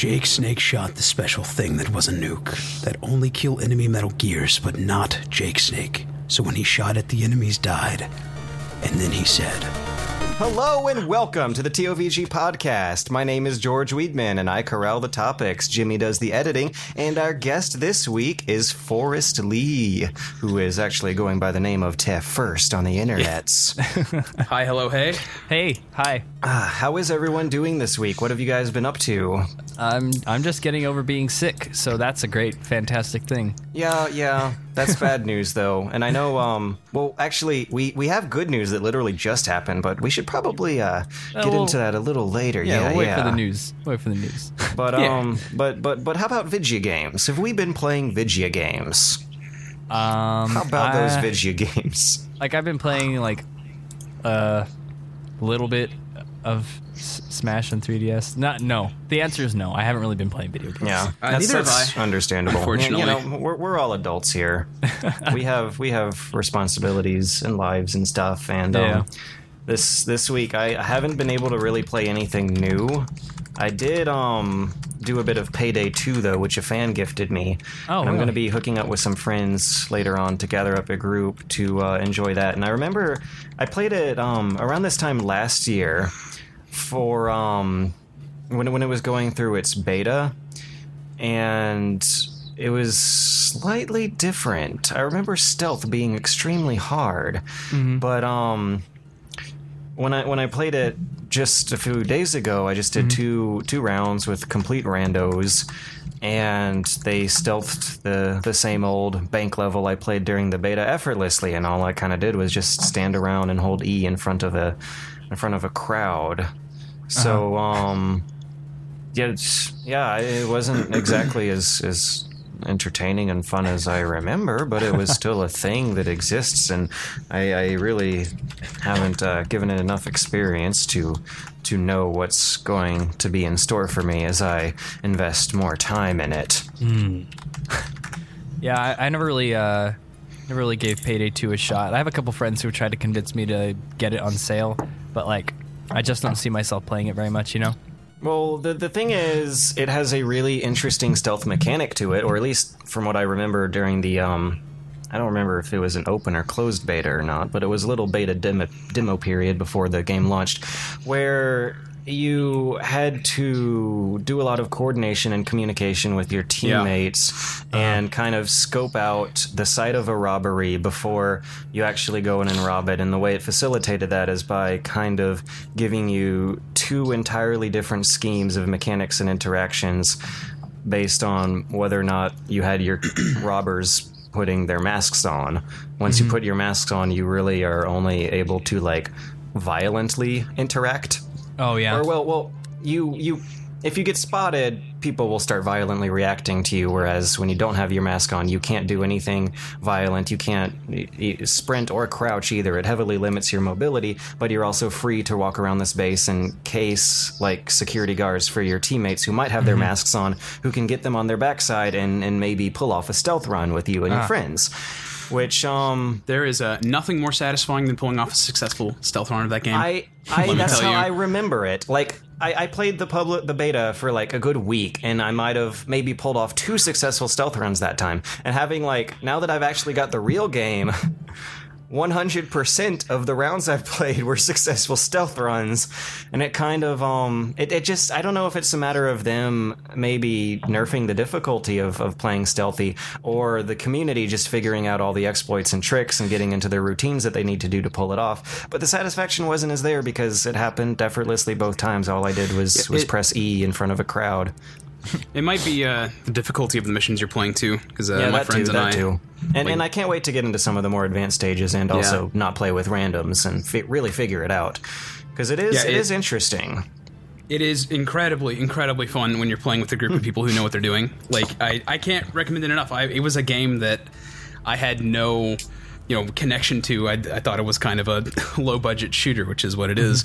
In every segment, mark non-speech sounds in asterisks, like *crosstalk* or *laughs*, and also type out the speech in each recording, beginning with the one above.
Jake Snake shot the special thing that was a nuke that only kill enemy Metal Gears, but not Jake Snake. So when he shot it, the enemies died. And then he said, Hello and welcome to the TOVG podcast. My name is George Weedman and I corral the topics. Jimmy does the editing, and our guest this week is Forrest Lee, who is actually going by the name of Tef Furst on the internets. *laughs* Hi, hello, hey. Hey, hi. Ah, how is everyone doing this week? What have you guys been up to? I'm I'm just getting over being sick, so that's a great, fantastic thing. Yeah, yeah, that's *laughs* bad news though. And I know, um, well, actually, we we have good news that literally just happened, but we should probably uh, get well, into that a little later. Yeah, Yeah, we'll wait yeah. for the news. Wait for the news. *laughs* But Yeah. um, but but but how about Vigia games? Have we been playing Vigia games? Um, How about those I- Vigia *laughs* games? Like I've been playing like a little bit of S- Smash and 3DS. Not no. The answer is no. I haven't really been playing video games. Yeah, Uh, that's, neither have I, understandable. unfortunately. you know, we're we're all adults here. *laughs* we have we have responsibilities and lives and stuff, and um, Yeah. this this week I, I haven't been able to really play anything new. I did um do a bit of Payday 2 though, which a fan gifted me. Oh, And I'm really? going to be hooking up with some friends later on to gather up a group to uh, enjoy that. And I remember I played it um, around this time last year for um, when when it was going through its beta, and it was slightly different. I remember stealth being extremely hard, but um, when I when I played it just a few days ago, I just did two two rounds with complete randos, and they stealthed the the same old bank level I played during the beta effortlessly, and all I kind of did was just stand around and hold E in front of a in front of a crowd. So um, yeah, it's, yeah, it wasn't *coughs* exactly as as entertaining and fun as I remember, but it was still a *laughs* thing that exists, and I, I really haven't uh, given it enough experience to to know what's going to be in store for me as I invest more time in it. Yeah, I, I never really uh never really gave Payday 2 a shot. I have a couple friends who tried to convince me to get it on sale, but like I just don't see myself playing it very much, you know. Well, the the thing is, it has a really interesting stealth mechanic to it, or at least from what I remember during the um, I don't remember if it was an open or closed beta or not, but it was a little beta demo, demo period before the game launched, where you had to do a lot of coordination and communication with your teammates uh-huh. and kind of scope out the site of a robbery before you actually go in and rob it. And the way it facilitated that is by kind of giving you two entirely different schemes of mechanics and interactions based on whether or not you had your *clears throat* robbers putting their masks on. Once you mm-hmm. put your masks on, you really are only able to like violently interact. Oh yeah. Or well, well, you you if you get spotted, people will start violently reacting to you. Whereas when you don't have your mask on, you can't do anything violent. You can't sprint or crouch either. It heavily limits your mobility, but you're also free to walk around this base and case like security guards for your teammates who might have their mm-hmm. masks on, who can get them on their backside and and maybe pull off a stealth run with you and your ah. friends. Which um There is uh, nothing more satisfying than pulling off a successful stealth run of that game. I, I that's how you. I remember it. Like I, I played the public the beta for like a good week, and I might have maybe pulled off two successful stealth runs that time. And having like now that I've actually got the real game. *laughs* 100% of the rounds I've *laughs* played were successful stealth runs. And it kind of um it, it just I don't know if it's a matter of them maybe nerfing the difficulty of, of playing stealthy or the community just figuring out all the exploits and tricks and getting into their routines that they need to do to pull it off. But the satisfaction wasn't as there because it happened effortlessly both times. All I did was was it- press E in front of a crowd *laughs* it might be uh, the difficulty of the missions you're playing too, because uh, yeah my friends too and I. too and, like- and I can't wait to get into some of the more advanced stages and also not play with randoms and fi- really figure it out because it is Yeah, it it- is interesting It is incredibly, incredibly fun when you're playing with a group of *laughs* people who know what they're doing. Like I, I can't recommend it enough. I, it was a game that I had no, you know, connection to. I, I thought it was kind of a *laughs* low budget shooter, which is what it is.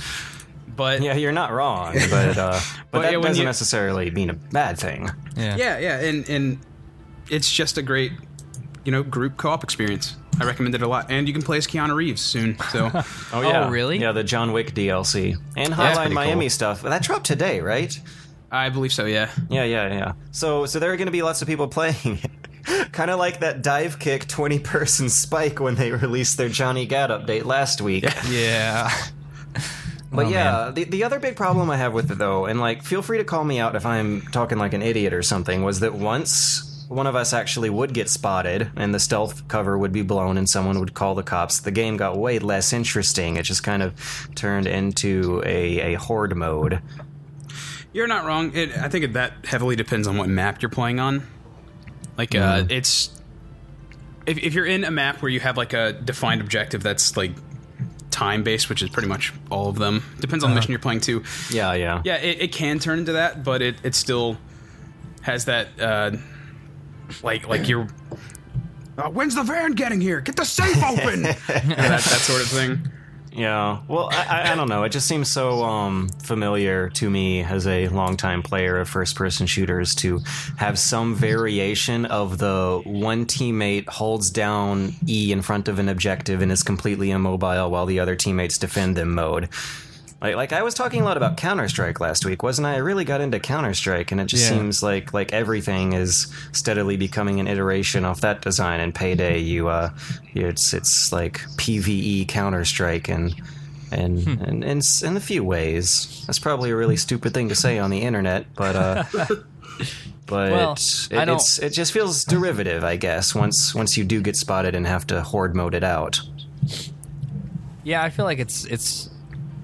But Yeah, you're not wrong, but uh, *laughs* but, But that yeah, doesn't you- necessarily mean a bad thing. Yeah. yeah, yeah, and and it's just a great, you know, group co-op experience. I recommend it a lot, and you can play as Keanu Reeves soon. So *laughs* Oh yeah, really? Yeah, the John Wick DLC and that's Hotline pretty Miami cool. stuff. That dropped today, right? I believe so. Yeah. Yeah, yeah, yeah. So, so there are going to be lots of people *laughs* playing it. kind of like that Divekick 20 person spike when they released their Johnny Gat update last week. Yeah. But Oh, yeah, the, the other big problem I have with it though, and like, feel free to call me out if I'm talking like an idiot or something, was that once one of us actually would get spotted and the stealth cover would be blown and someone would call the cops, the game got way less interesting. It just kind of turned into a, a horde mode. You're not wrong. It, I think that heavily depends on what map you're playing on. Like, uh, Mm-hmm. it's if, if you're in a map where you have like a defined objective that's like time based, which is pretty much all of them. Depends on the mission you're playing too. Yeah, yeah. Yeah, it, it can turn into that, but it, it still has that uh, like like you're. Uh, when's the van getting here? Get the safe open. *laughs* that, that sort of thing. Yeah. Well, I, I, don't know. It just seems so um, familiar to me as a longtime player of first person shooters to have some variation of the one teammate holds down E in front of an objective and is completely immobile while the other teammates defend them mode. Like, like I was talking a lot about Counter Strike last week, wasn't I? I really got into Counter Strike, and it just Yeah. seems like like everything is steadily becoming an iteration off that design. And Payday, you uh, it's it's like PVE Counter Strike, and and and in, in a few ways, that's probably a really stupid thing to say on the internet, but uh. *laughs* But Well, it, it's it just feels derivative, I guess. Once once you do get spotted and have to horde mode it out. Yeah, I feel like it's it's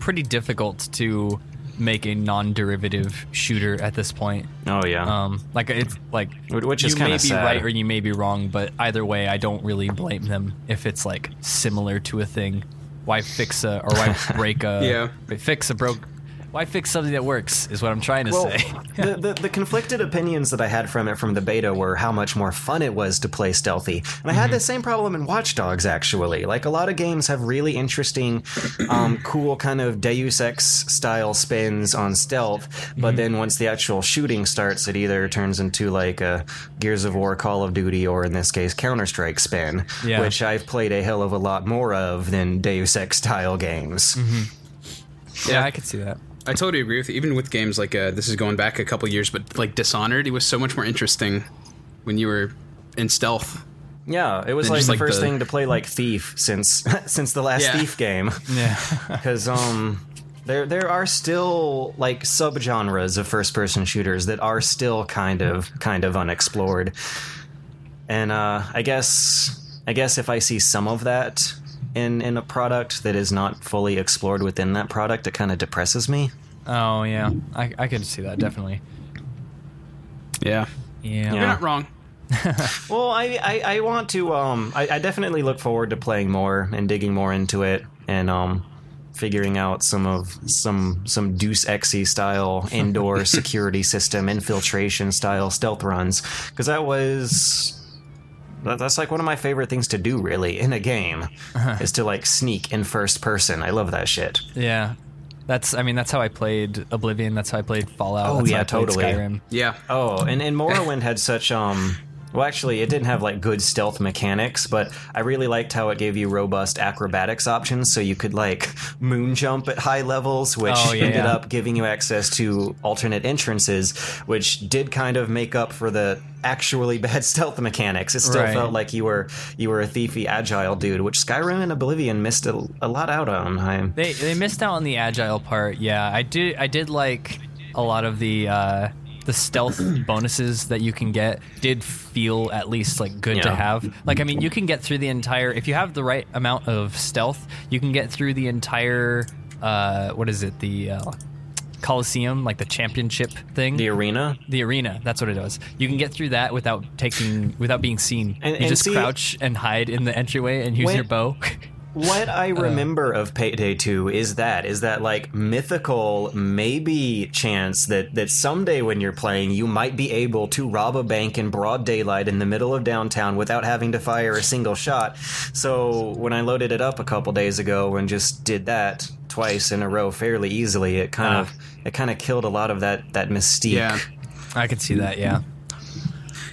pretty difficult to make a non-derivative shooter at this point. Oh yeah. Um, like it's like Which is you may kinda be sad. right or you may be wrong, but either way, I don't really blame them if it's like similar to a thing. Why fix a or why *laughs* break a Yeah. fix a broke? Why fix something that works? Is what I'm trying to Well, say. *laughs* the, the, the conflicted opinions that I had from it from the beta were how much more fun it was to play stealthy. And I had mm-hmm. the same problem in Watch Dogs, actually. Like, a lot of games have really interesting, um, cool kind of Deus Ex style spins on stealth, but mm-hmm. then once the actual shooting starts, it either turns into like a Gears of War, Call of Duty, or in this case, Counter Strike spin, Yeah. which I've played a hell of a lot more of than Deus Ex style games. Mm-hmm. yeah, I could see that. I totally agree with you. Even with games like uh, this is going back a couple years, but like Dishonored, it was so much more interesting when you were in stealth. Yeah, it was like the like, first the- thing to play like Thief since *laughs* since the last Yeah. Thief game. Yeah. *laughs* because um there there are still like subgenres of first person shooters that are still kind of kind of unexplored and uh i guess i guess if i see some of that in in a product that is not fully explored within that product it kind of depresses me oh yeah, I I could see that definitely. Yeah, Yeah. you're not wrong. *laughs* well i i, I want to um I, I definitely look forward to playing more and digging more into it and um figuring out some of some some Deuce Exy style indoor *laughs* security system infiltration style stealth runs because that was that, that's like one of my favorite things to do really in a game is to like sneak in first person. I love that shit. Yeah. That's I mean that's how I played Oblivion. That's how I played Fallout. Oh, that's yeah, how I totally. Skyrim. Yeah, Oh, and and Morrowind *laughs* had such um well actually it didn't have like good stealth mechanics, but I really liked how it gave you robust acrobatics options so you could like moon jump at high levels, which Oh, yeah, ended up giving you access to alternate entrances, which did kind of make up for the actually *laughs* bad stealth mechanics. It still Right. felt like you were you were a thiefy agile dude, which Skyrim and Oblivion missed a, a lot out on. I, They they missed out on the agile part. Yeah, I did I did like a lot of the uh, the stealth *clears throat* bonuses that you can get. Did feel at least like good to have. Like I mean, you can get through the entire if you have the right amount of stealth, you can get through the entire uh, what is it the uh, Coliseum, like the championship thing. the arena. The arena, that's what it was. You can get through that without taking, without being seen. And- you and just see- crouch and hide in the entryway and use When- your bow. *laughs* What I remember of Payday 2 is that is that like mythical maybe chance that that someday when you're playing you might be able to rob a bank in broad daylight in the middle of downtown without having to fire a single shot. So when I loaded it up a couple days ago and just did that twice in a row fairly easily, it kind Ah. of it kind of killed a lot of that that mystique. yeah, I could see that. Yeah.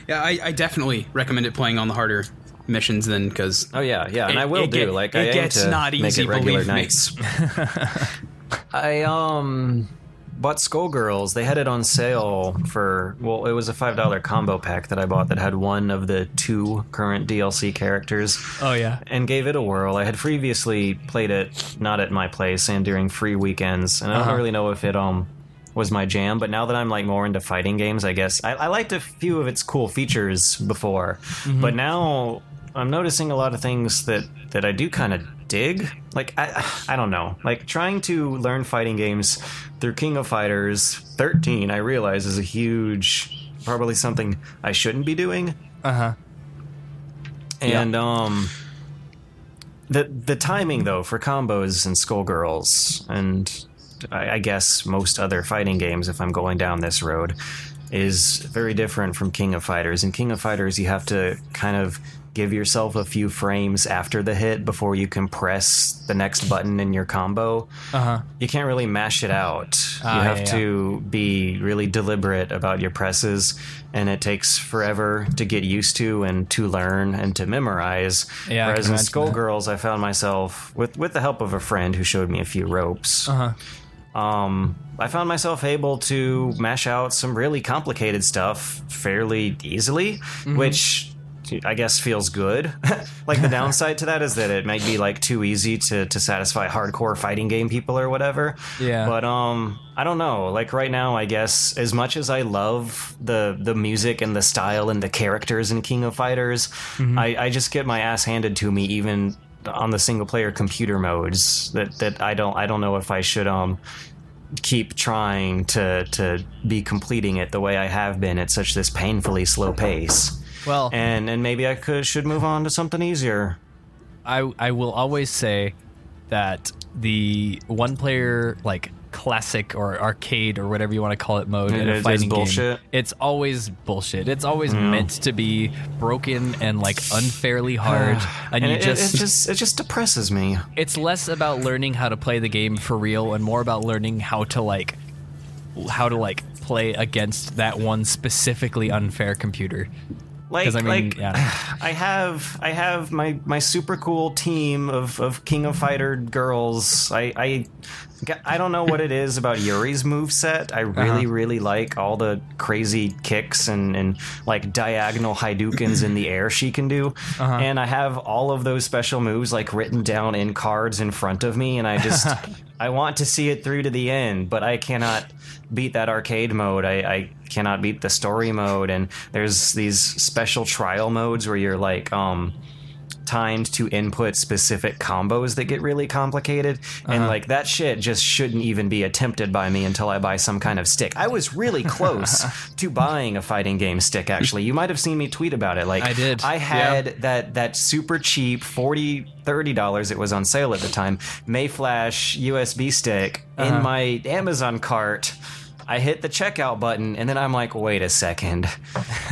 yeah. I, I definitely recommend it playing on the harder missions then because Oh yeah, yeah, and It- I will it do. get- like it I gets to not make easy, it regular believe me. nights. *laughs* I um bought Skullgirls. They had it on sale for well, it was a five dollar combo pack that I bought that had one of the two current DLC characters. Oh yeah. and gave it a whirl. I had previously played it not at my place and during free weekends, and I Uh-huh. don't really know if it um was my jam. But now that I'm like more into fighting games, I guess I, I liked a few of its cool features before, Mm-hmm. but now I'm noticing a lot of things that that I do kind of dig. Like I I don't know, like trying to learn fighting games through King of Fighters 13. I realize is a huge, probably something I shouldn't be doing Uh huh. and um the the timing though for combos and skullgirls and I, I guess most other fighting games if i'm going down this road is very different from king of fighters in king of fighters you have to kind of give yourself a few frames after the hit before you can press the next button in your combo Uh huh. you can't really mash it out. Ah, you have yeah, to be really deliberate about your presses, and it takes forever to get used to and to learn and to memorize. Yeah, Whereas in Skullgirls, I found myself with with the help of a friend who showed me a few ropes. Uh huh. Um, I found myself able to mash out some really complicated stuff fairly easily, Mm-hmm. which I guess feels good. *laughs* like the downside to that is that it might be like too easy to to satisfy hardcore fighting game people or whatever. Yeah. But um, I don't know. Like right now, I guess as much as I love the the music and the style and the characters in King of Fighters, Mm-hmm. I, I just get my ass handed to me even on the single player computer modes that that I don't I don't know if I should um keep trying to to be completing it the way I have been at such this painfully slow pace. Well, And and maybe I could should move on to something easier. I I will always say that the one player like classic or arcade or whatever you want to call it mode It in a fighting game it's always bullshit it's always meant to be broken and like unfairly *sighs* hard and, And you it- just, it just it just depresses me. it's less about learning how to play the game for real and more about learning how to like how to like play against that one specifically unfair computer Like, I mean, like yeah. *sighs* I have I have my my super cool team of, of King of Fighter girls. I, I I don't know what it is about Yuri's move set. I really Uh-huh. really like all the crazy kicks and, and like diagonal Hadoukens in the *laughs* air she can do. Uh-huh. And I have all of those special moves like written down in cards in front of me and I just *laughs* I want to see it through to the end, but I cannot beat that arcade mode. I, I cannot beat the story mode, and there's these special trial modes where you're like um timed to input specific combos that get really complicated and like that shit just shouldn't even be attempted by me until I buy some kind of stick. I was really close *laughs* to buying a fighting game stick actually. You might have seen me tweet about it like I did. I had that that super cheap 40 30 dollars it was on sale at the time Mayflash USB stick Uh-huh. in my Amazon cart I hit the checkout button and then I'm like, wait a second.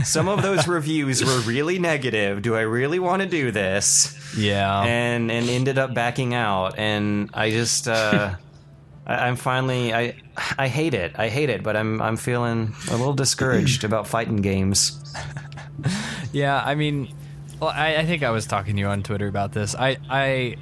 Some of those reviews were really negative. Do I really want to do this? yeah And and ended up backing out. And I just uh *laughs* I, I'm finally I I hate it. I hate it, but I'm I'm feeling a little discouraged about fighting games. *laughs* Yeah, I mean, well, I, I think I was talking to you on Twitter about this. I, I,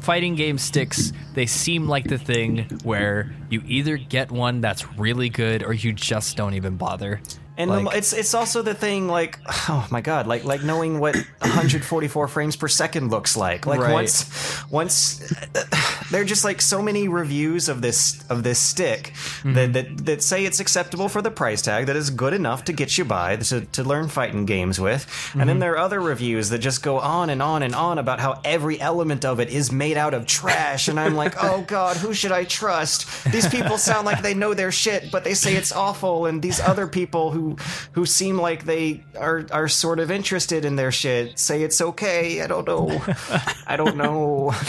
fighting game sticks, they seem like the thing where you either get one that's really good or you just don't even bother. And Like- the, it's it's also the thing like *sighs* oh my god like like knowing what 144 frames per second looks like. Like Right. once once *sighs* there are just like so many reviews of this of this stick mm-hmm. that, that that say it's acceptable for the price tag that is good enough to get you by to, to learn fighting games with. And then mm-hmm. there are other reviews that just go on and on and on about how every element of it is made out of trash. And I'm like oh god who should I trust? These people sound like they know their shit but they say it's awful. And these other people who who seem like they are are sort of interested in their shit say it's okay I don't know I don't know *laughs*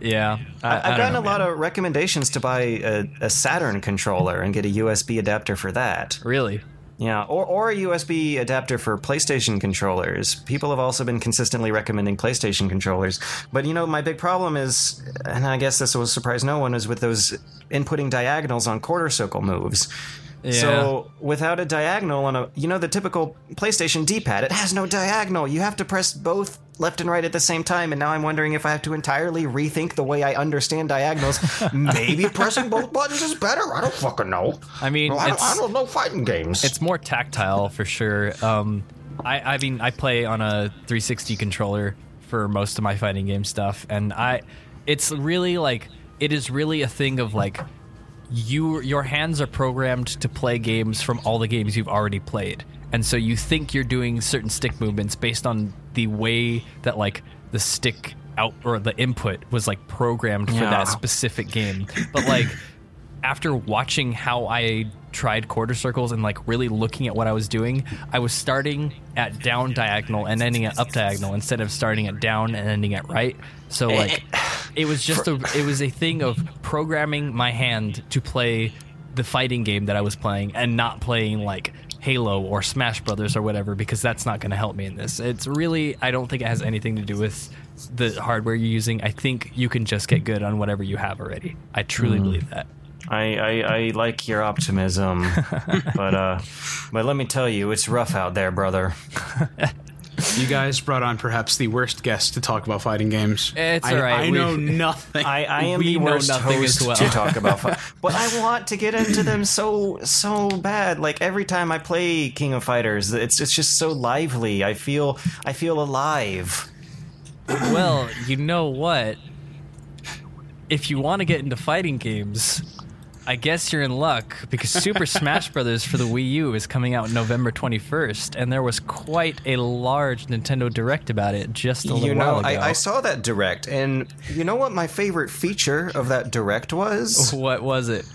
Yeah, I, I've gotten a lot of recommendations to buy a, a Saturn controller and get a USB adapter for that. really. Yeah, or, or a USB adapter for PlayStation controllers. People have also been consistently recommending PlayStation controllers. But you know, my big problem is, and I guess this will surprise no one, is with those inputting diagonals on quarter circle moves. So without a diagonal on a, you know, the typical PlayStation D-pad, it has no diagonal. You have to press both left and right at the same time. And now I'm wondering if I have to entirely rethink the way I understand diagonals. *laughs* Maybe pressing both buttons is better. I don't fucking know. I mean, I, don't, I don't know fighting games. it's more tactile for sure. Um, I, I mean, I play on a 360 controller for most of my fighting game stuff, and I, it's really like it is really a thing of like you your hands are programmed to play games from all the games you've already played and so you think you're doing certain stick movements based on the way that like the stick out or the input was like programmed for Yeah. that specific game but like *coughs* after watching how I tried quarter circles and like really looking at what I was doing, I was starting at down diagonal and ending at up diagonal instead of starting at down and ending at right. So eh, like eh, it was just a it was a thing of programming my hand to play the fighting game that I was playing and not playing like Halo or Smash Brothers or whatever because that's not going to help me in this. It's really I don't think it has anything to do with the hardware you're using. I think you can just get good on whatever you have already. I truly believe that. I, I, I like your optimism, *laughs* but uh, but let me tell you, it's rough out there, brother. *laughs* You guys brought on perhaps the worst guest to talk about fighting games. It's I, all right. I We- know *laughs* nothing. I, I am We the know worst nothing as host well. to talk about, fi- *laughs* but I want to get into them so so bad. Like every time I play King of Fighters, it's it's just so lively. I feel I feel alive. Well, you know what? If you want to get into fighting games, I guess you're in luck because Super Smash Bros. for the Wii U is coming out November 21st, and there was quite a large Nintendo Direct about it just a little You know, while ago. I, I saw that direct, and you know what my favorite feature of that direct was? *laughs* what was it?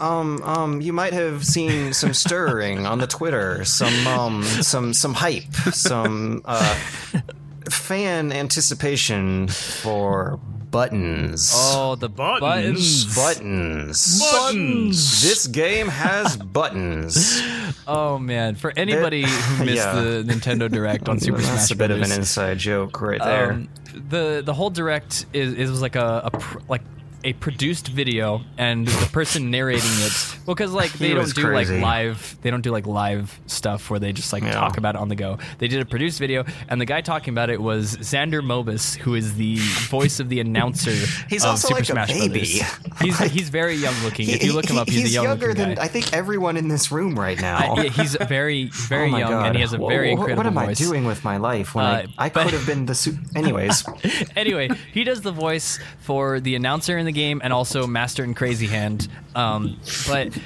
Um, um, you might have seen some stirring on the Twitter, some um, some some hype, some uh, *laughs* fan anticipation for buttons. Oh, the buttons. buttons. Buttons. buttons. This game has *laughs* buttons. Oh man! For anybody who missed Yeah. the Nintendo Direct on *laughs* Super That's Smash a bit of an inside joke right there. Um, the the whole direct is, is was like a, a pr- like a produced video and the person narrating it Well, because like *laughs* they He don't was do crazy. like live they don't do like live stuff where they just like Yeah. talk about it on the go they did a produced video and the guy talking about it was xander mobus who is the voice of the announcer *laughs* He's of also super like a smash baby. brothers *laughs* he's, he's very young looking if you look him up he's, a young younger looking than guy I think everyone in this room right now. Uh, yeah, he's very very Oh young God. and he has a Wha- very wha- incredible What am voice I doing with my life when Uh, I, I but- could have been the su- anyways? anyway, he does the voice for the announcer in the game and also Master and Crazy Hand. Um, but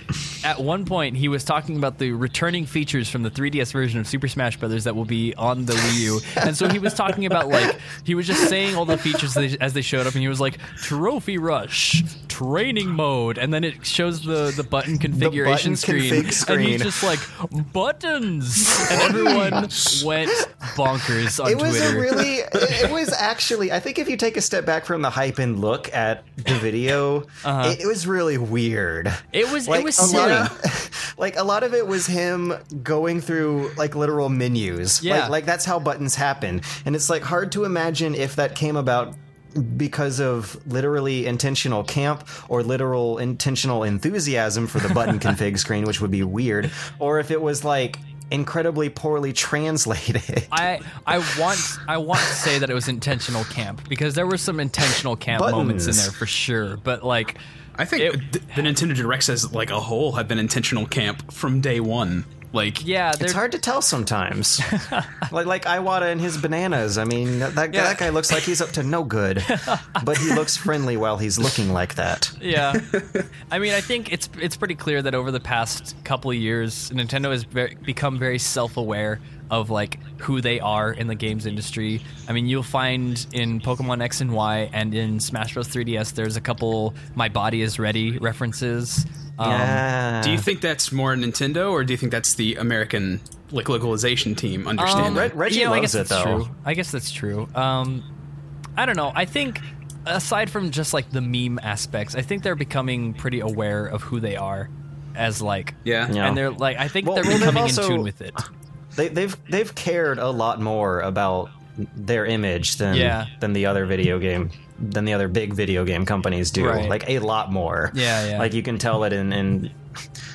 at one point, he was talking about the returning features from the 3DS version of Super Smash Brothers that will be on the Wii U. And so he was talking about like he was just saying all the features as they- as they showed up, and he was like Trophy Rush, Training Mode, and then it shows the the button configuration button screen, config and he's just like buttons, *laughs* and everyone went bonkers on it was Twitter. a really *laughs* it was actually i think if you take a step back from the hype and look at the video it, it was really weird Uh-huh. It was- it like was a lot silly. of, *laughs* like a lot of it was him going through like literal menus Yeah. like, like that's how buttons happen and it's like hard to imagine if that came about because of literally intentional camp or literal intentional enthusiasm for the button *laughs* config screen which would be weird or if it was like incredibly poorly translated I I *laughs* want I want to say that it was intentional camp because there were some intentional camp Buttons. moments in there for sure. But like, I think It- the Nintendo Directs as like a whole have been intentional camp from day one. Like, yeah, It's they're- hard to tell sometimes. *laughs* like like Iwata and his bananas. I mean, that that, Yeah. that guy looks like he's up to no good, *laughs* but he looks friendly while he's looking like that. Yeah, *laughs* I mean, I think it's it's pretty clear that over the past couple of years, Nintendo has very, become very self-aware of like who they are in the games industry. I mean, you'll find in Pokemon X and Y and in Smash Bros. 3DS, there's a couple "My Body Is Ready" references. Um, yeah. do you think that's more Nintendo, or do you think that's the American like localization team understanding? Red- Reggie you know, I loves guess it, that's though. True. I guess that's true. Um, I don't know. I think aside from just like the meme aspects, I think they're becoming pretty aware of who they are as like Yeah. Yeah. and they're like I think Well, they're well, they've becoming also- in tune with it. They, they've they've cared a lot more about their image than Yeah. than the other video game than the other big video game companies do. Right. Like a lot more. Yeah, yeah. Like you can tell it in in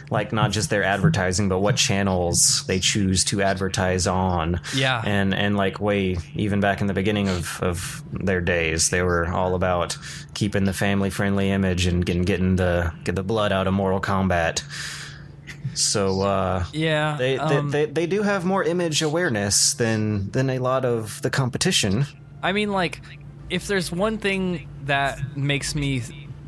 like not just their advertising, but what channels they choose to advertise on. Yeah. and and like way even back in the beginning of of their days, they were all about keeping the family friendly image and getting getting the get the blood out of Mortal Kombat. So uh, Yeah. they, um, they, they they do have more image awareness than than a lot of the competition. I mean, like, if there's one thing that makes me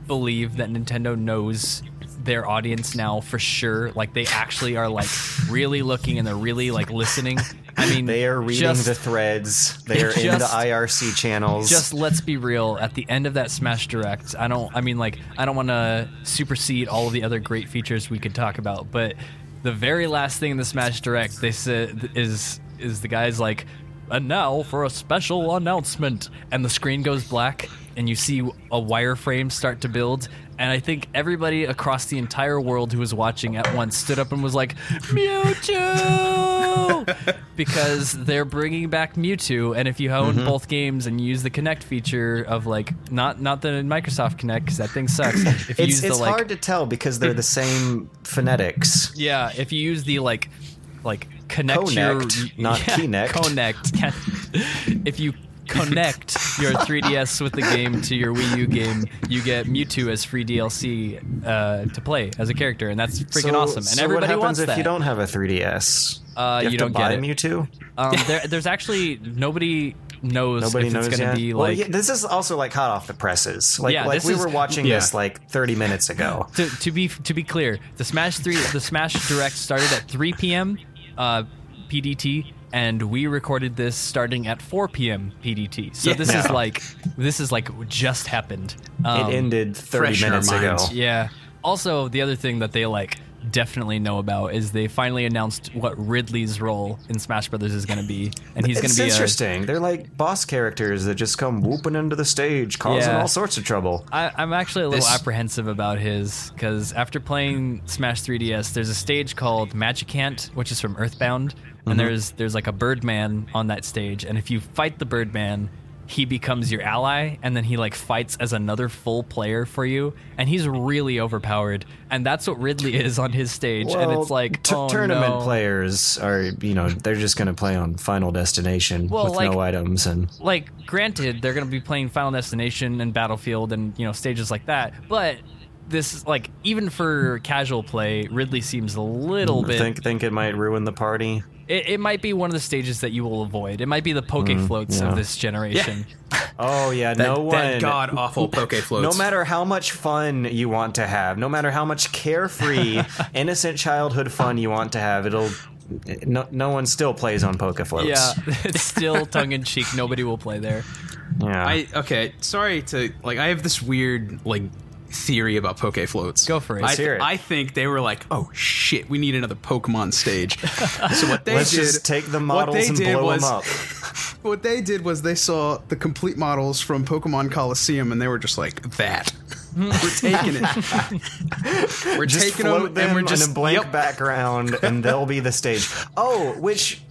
believe that Nintendo knows their audience now for sure, like they actually are like really looking and they're really like listening. I mean, They are reading just, the threads. They are in the IRC channels. Just let's be real. At the end of that Smash Direct, I don't. I mean, like, I don't want to supersede all of the other great features we could talk about, but the very last thing in the Smash Direct they said is is the guys like, and now for a special announcement, and the screen goes black, and you see a wireframe start to build. And I think everybody across the entire world who was watching at once stood up and was like, Mewtwo! because they're bringing back Mewtwo, and if you own Mm-hmm. both games and you use the Connect feature of like not not the Microsoft Kinect because that thing sucks. If you it's use it's the like hard to tell because they're the same *laughs* phonetics. yeah, if you use the like like connect Connect, your not yeah, Kinect. Connect. *laughs* if you connect your 3DS with the game to your Wii U game, you get Mewtwo as free DLC uh, to play as a character, and that's freaking So- awesome. And so everybody what happens wants if that. you don't have a 3DS? Uh, you, you don't buy get it. Mewtwo. Um, *laughs* there, there's actually nobody knows Nobody if knows it's going to be well, yeah, this is also like hot off the presses. Like Yeah, like we is- were watching yeah. this like 30 minutes ago. to, to be to be clear, the Smash three the Smash Direct started at 3 p.m. Uh, PDT, and we recorded this starting at 4 p.m. PDT. So Yeah. this is like this is like just happened. Um, it ended 30 fresh in our minutes ago. Yeah. Also, the other thing that they like definitely know about is they finally announced what Ridley's role in Smash Brothers is going to be, and he's going to be a, interesting. They're like boss characters that just come whooping into the stage, causing Yeah. all sorts of trouble. I, I'm actually a little This- apprehensive about his because after playing Smash 3DS, there's a stage called Magicant, which is from Earthbound, Mm-hmm. and there's there's like a Birdman on that stage, and if you fight the Birdman, he becomes your ally, and then he like fights as another full player for you, and he's really overpowered, and that's what Ridley is on his stage, and it's like t- oh, tournament no. players are, you know, they're just going to play on Final Destination Well, with like- no items and like granted they're going to be playing final destination and battlefield and you know stages like that but this like even for casual play ridley seems a little mm, bit think think it might ruin the party. It, it might be one of the stages that you will avoid it might be the poke floats Mm, yeah. of this generation *laughs* Oh yeah, That, no one. that god awful *laughs* poke floats. No matter how much fun you want to have, no matter how much carefree, *laughs* innocent childhood fun you want to have, it'll. No, no one still plays on Poke Floats. yeah it's still tongue-in-cheek nobody will play there yeah. I okay. Sorry to like. I have this weird like theory about poke floats. Go for it. I, hear it. I think they were like, oh shit, we need another Pokemon stage. *laughs* so what they Let's did, just take the what models they and did blow was, them up. *laughs* What they did was they saw the complete models from Pokemon Colosseum, and they were just like that. Hmm. *laughs* we're taking it. we're Just taking float them, and we're just in a blank yep. background, and they'll be the stage. Oh, which.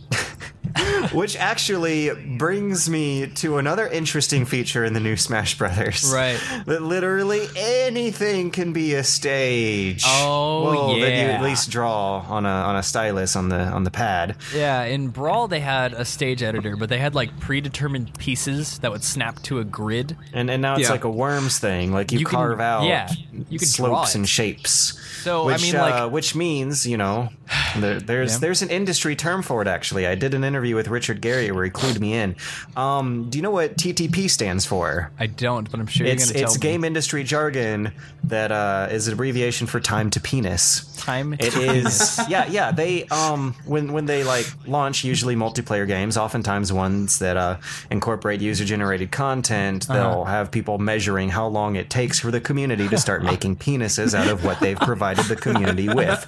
*laughs* Which actually brings me to another interesting feature in the new Smash Brothers. Right. That literally anything can be a stage. Oh, well, That you yeah. at least draw on a on a stylus on the on the pad. yeah in brawl they had a stage editor but they had like predetermined pieces that would snap to a grid And and now it's Yeah. like a worms thing. Like you, You can- carve out yeah, you can slopes and shapes. So, I which, mean, uh, which means you know, there, there's *sighs* Yeah. there's an industry term for it. Actually, I did an interview with Richard Gary where he clued me in. Um, do you know what TTP stands for? i don't but i'm sure It's it's tell me. game industry jargon that uh, is an abbreviation for time to penis. time It is *laughs* yeah yeah they um when when they like launch usually multiplayer games oftentimes ones that uh incorporate user generated content they'll have people measuring how long it takes for the community to start *laughs* making penises out of what they've provided the community with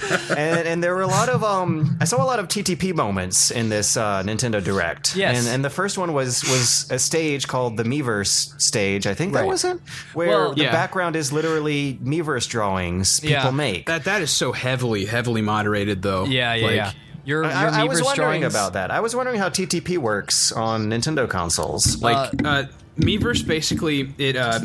*laughs* and and there were a lot of um I saw a lot of TTP moments in this uh, Nintendo Direct Yes. and and the first one was was a stage called the Miiverse stage I think that was it where Well, the yeah. background is literally Miiverse drawings people Yeah. make That that is so heavily heavily moderated though. Yeah, yeah, Like, yeah. Your, your I, I was wondering drawings- about that. I was wondering how TTP works on Nintendo consoles. Like uh, Miiverse basically it uh,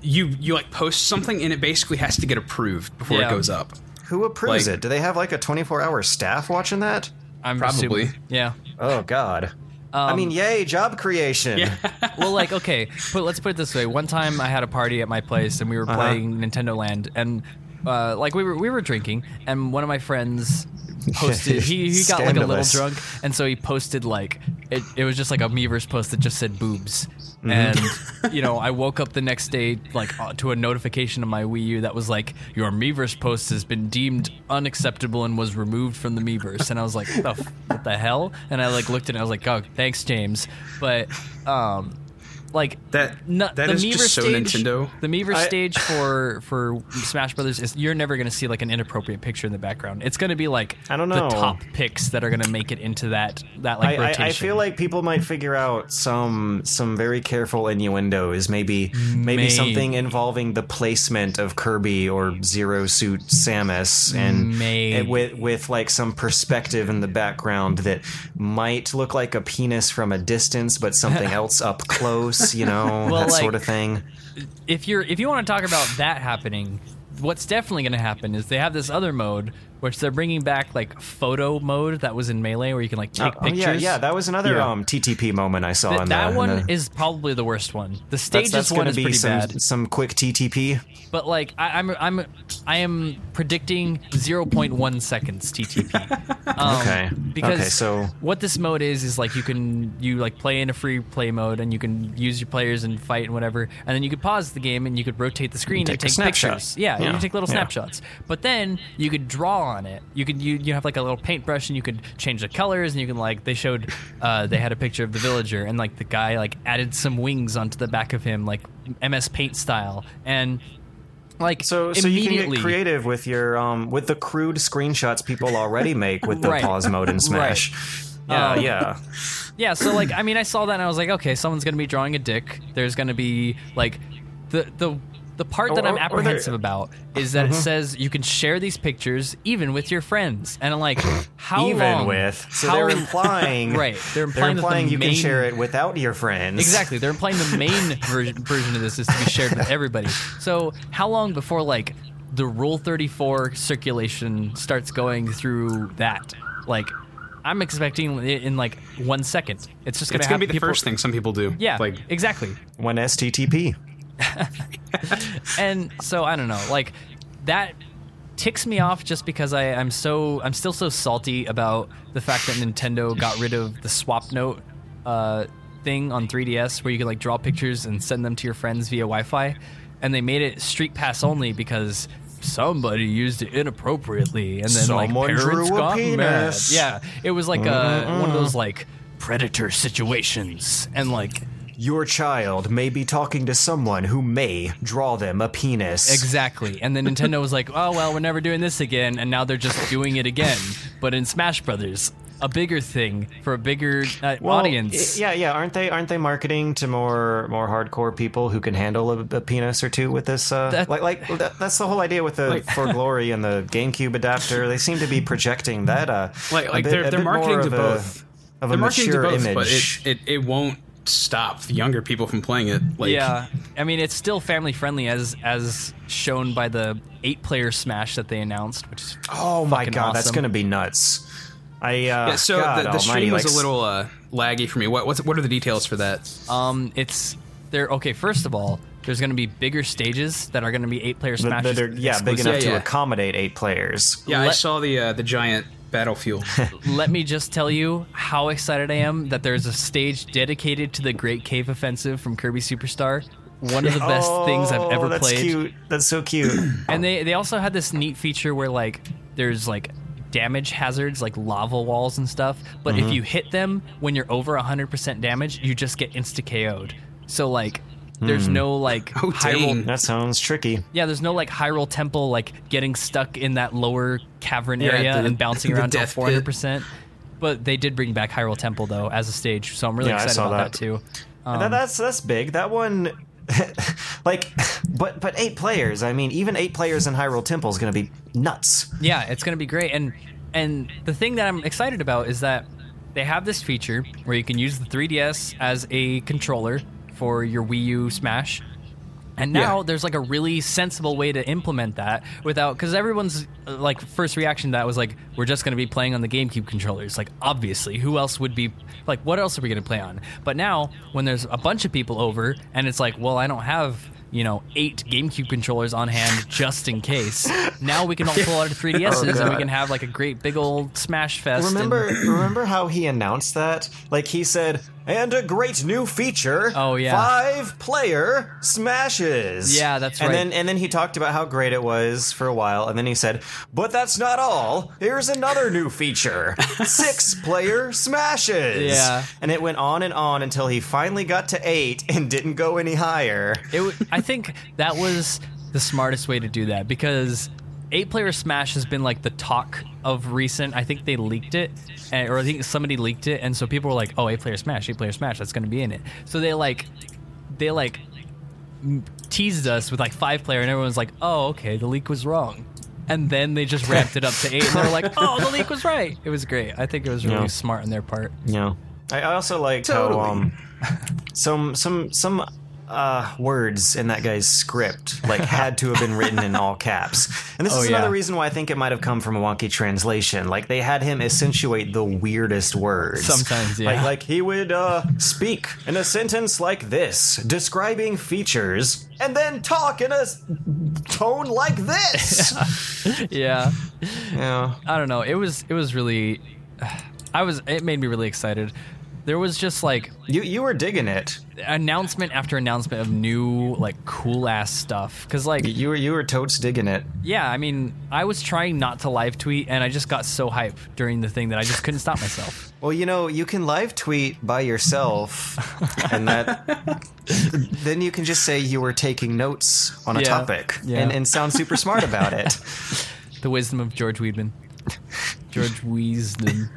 you you like post something and it basically has to get approved before Yeah. it goes up. Who approves Like- it? Do they have like a 24 hour staff watching that? I'm Probably. assuming- yeah. Oh God. I Um, mean, yay, job creation. Yeah. *laughs* well, like okay, but let's put it this way. One time, I had a party at my place, and we were Uh-huh. playing Nintendo Land, and uh, like we were we were drinking, and one of my friends *laughs* posted. he he got like a little drunk, and so he posted like it. It was just like a Miiverse post that just said boobs. Mm-hmm. And you know, I woke up the next day like uh, to a notification on my Wii U that was like, "Your Miiverse post has been deemed unacceptable and was removed from the Miiverse." And I was like, "What the, f- what the hell?" And I like looked at it. I was like, "Oh, thanks, James." But um, like That- no, that the is Mever just so stage, Nintendo. The Mever I- stage for for Smash Brothers is you're never going to see like an inappropriate picture in the background. It's going to be like I don't know the know. top picks that are going to make it into that that like I, I, rotation. I feel like people might figure out some some very careful innuendos. Maybe maybe Maybe. something involving the placement of Kirby or Zero Suit Samus, and Maybe. and with with like some perspective in the background that might look like a penis from a distance, but something *laughs* else up close. You know *laughs* Well, that like- sort of thing. if you're if you want to talk about that happening, what's definitely going to happen is they have this other mode which they're bringing back like photo mode that was in Melee where you can like take Oh, pictures. yeah, yeah, that was another Yeah. um, TTP moment I saw. Th- in that the, in one the- is probably the worst one. The that's, stages that's one gonna is be pretty some bad. some quick TTP. But like I, I'm I'm I am predicting 0.1 seconds TTP. *laughs* Um, Okay. Because Okay, so- what this mode is is like you can you like play in a free play mode and you can use your players and fight and whatever, and then you could pause the game and you could rotate the screen Take and take snapshot. pictures. Yeah, Yeah, you take little yeah. snapshots. But then you could draw on it. You could you you have like a little paintbrush and you could change the colors and you can like they showed uh, they had a picture of the villager and like the guy like added some wings onto the back of him like MS Paint style and. Like So, so you can get creative with your um with the crude screenshots people already make with the *laughs* Right. pause mode in Smash. Yeah. Uh, yeah. *laughs* Yeah, so like I mean I saw that and I was like, okay, someone's gonna be drawing a dick. There's gonna be like the the the part oh, that I'm oh, apprehensive about is that it mm-hmm. says you can share these pictures even with your friends, and I'm like, *laughs* how Even long? with so how, they're implying *laughs* Right, they're implying that the you can share it without your friends. Exactly, they're implying the main *laughs* version version of this is to be shared with everybody. So how long before like the Rule 34 circulation starts going through that? Like. I'm expecting it in like one second. It's just gonna, It's gonna be the people- first thing some people do. Yeah, like exactly. When STTP. *laughs* and so I don't know, like that ticks me off just because I, I'm so I'm still so salty about the fact that Nintendo got rid of the Swapnote uh, thing on 3DS where you could like draw pictures and send them to your friends via Wi-Fi, and they made it Street Pass only because somebody used it inappropriately, and then like parents a got mad. Yeah, it was like uh one of those like predator situations, and like Your child may be talking to someone who may draw them a penis. Exactly. And then Nintendo was like, "Oh well, we're never doing this again," and now they're just doing it again, but in Smash Brothers, a bigger thing for a bigger uh, Well, audience. Yeah, yeah. Aren't they? Aren't they marketing to more more hardcore people who can handle a, a penis or two with this? Uh, That- like, like that, that's the whole idea with the Like- For Glory and the GameCube adapter. They seem to be projecting that. Uh, like a like bit- they're they're bit more marketing to of a- both. of a they're marketing to mature both, image. but it, it it won't stop the younger people from playing it. Like, yeah, I mean it's still family friendly as as shown by the eight player Smash that they announced, which is oh my fucking god, that's gonna be nuts. I uh, Yeah, so God the, the almighty, stream was like, a little uh, laggy for me. What what's, what are the details for that? um it's they're okay. First of all, there's going to be bigger stages that are going to be eight player that- Smash. that are, yeah, big enough Yeah, to accommodate eight players. Yeah, I saw the uh, the giant battlefield. *laughs* Let me just tell you how excited I am that there's a stage dedicated to the Great Cave Offensive from Kirby Superstar. One of the best things I've ever oh, that's played. cute. That's so cute. *clears throat* And they they also had this neat feature where like there's like damage hazards like lava walls and stuff, but Mm-hmm. if you hit them when you're over 100% damage, you just get insta KO'd. So like there's Hmm. no like *laughs* Oh, dang. that sounds tricky. yeah, there's no like Hyrule Temple like getting stuck in that lower cavern Yeah, area the- and bouncing *laughs* the around to death 400%. But they did bring back Hyrule Temple though as a stage, so I'm really Yeah, I excited saw about that, that. too. Um, that, that's that's big. That one, *laughs* like, but but eight players. I mean, even eight players in Hyrule Temple is going to be nuts. Yeah, it's going to be great. And and the thing that I'm excited about is that they have this feature where you can use the 3DS as a controller for your Wii U Smash. And now Yeah. there's like a really sensible way to implement that without because everyone's uh, like first reaction to that was like we're just going to be playing on the GameCube controllers. Like obviously, who else would be like what else are we going to play on? But now when there's a bunch of people over and it's like, well, I don't have you know eight GameCube controllers on hand just in case. *laughs* Now we can all pull out our 3DSs and we can have like a great big old Smash Fest. and- Remember, remember how he announced that? Like he said, "And a great new feature." Oh, yeah. five player smashes. Yeah, that's and right. then and then he talked about how great it was for a while, and then he said, "But that's not all. Here's another new feature: *laughs* six player smashes." Yeah. and it went on and on until he finally got to eight and didn't go any higher. It, w- I think that was the smartest way to do that because eight player Smash has been like the talk of recent. I think they leaked it, or I think somebody leaked it, and so people were like, "Oh, eight player Smash, eight player Smash, that's going to be in it." So they like, they like m- teased us with like five player, and everyone's like, "Oh, okay, the leak was wrong." And then they just ramped it up to eight, and they were like, "Oh, the leak was right." It was great. I think it was really Yeah. smart on their part. Yeah. I I also like Totally. how um some some some uh, words in that guy's script like had to have been written in all caps. And this Oh, is another yeah. reason why I think it might have come from a wonky translation. Like they had him accentuate the weirdest words. Sometimes, yeah. Like like he would uh, speak in a sentence like this, describing features, and then talk in a tone like this. *laughs* Yeah. yeah. I don't know. It was it was really *sighs* I was it made me really excited. There was just like You you were digging it. announcement after announcement of new like cool ass stuff cuz like You were you were totes digging it. yeah, I mean, I was trying not to live tweet and I just got so hype during the thing that I just couldn't stop myself. *laughs* Well, you know, you can live tweet by yourself, *laughs* and that then you can just say you were taking notes on a Yeah, topic yeah. and, and sound super smart about it. *laughs* The wisdom of George Weedman. George Weasden.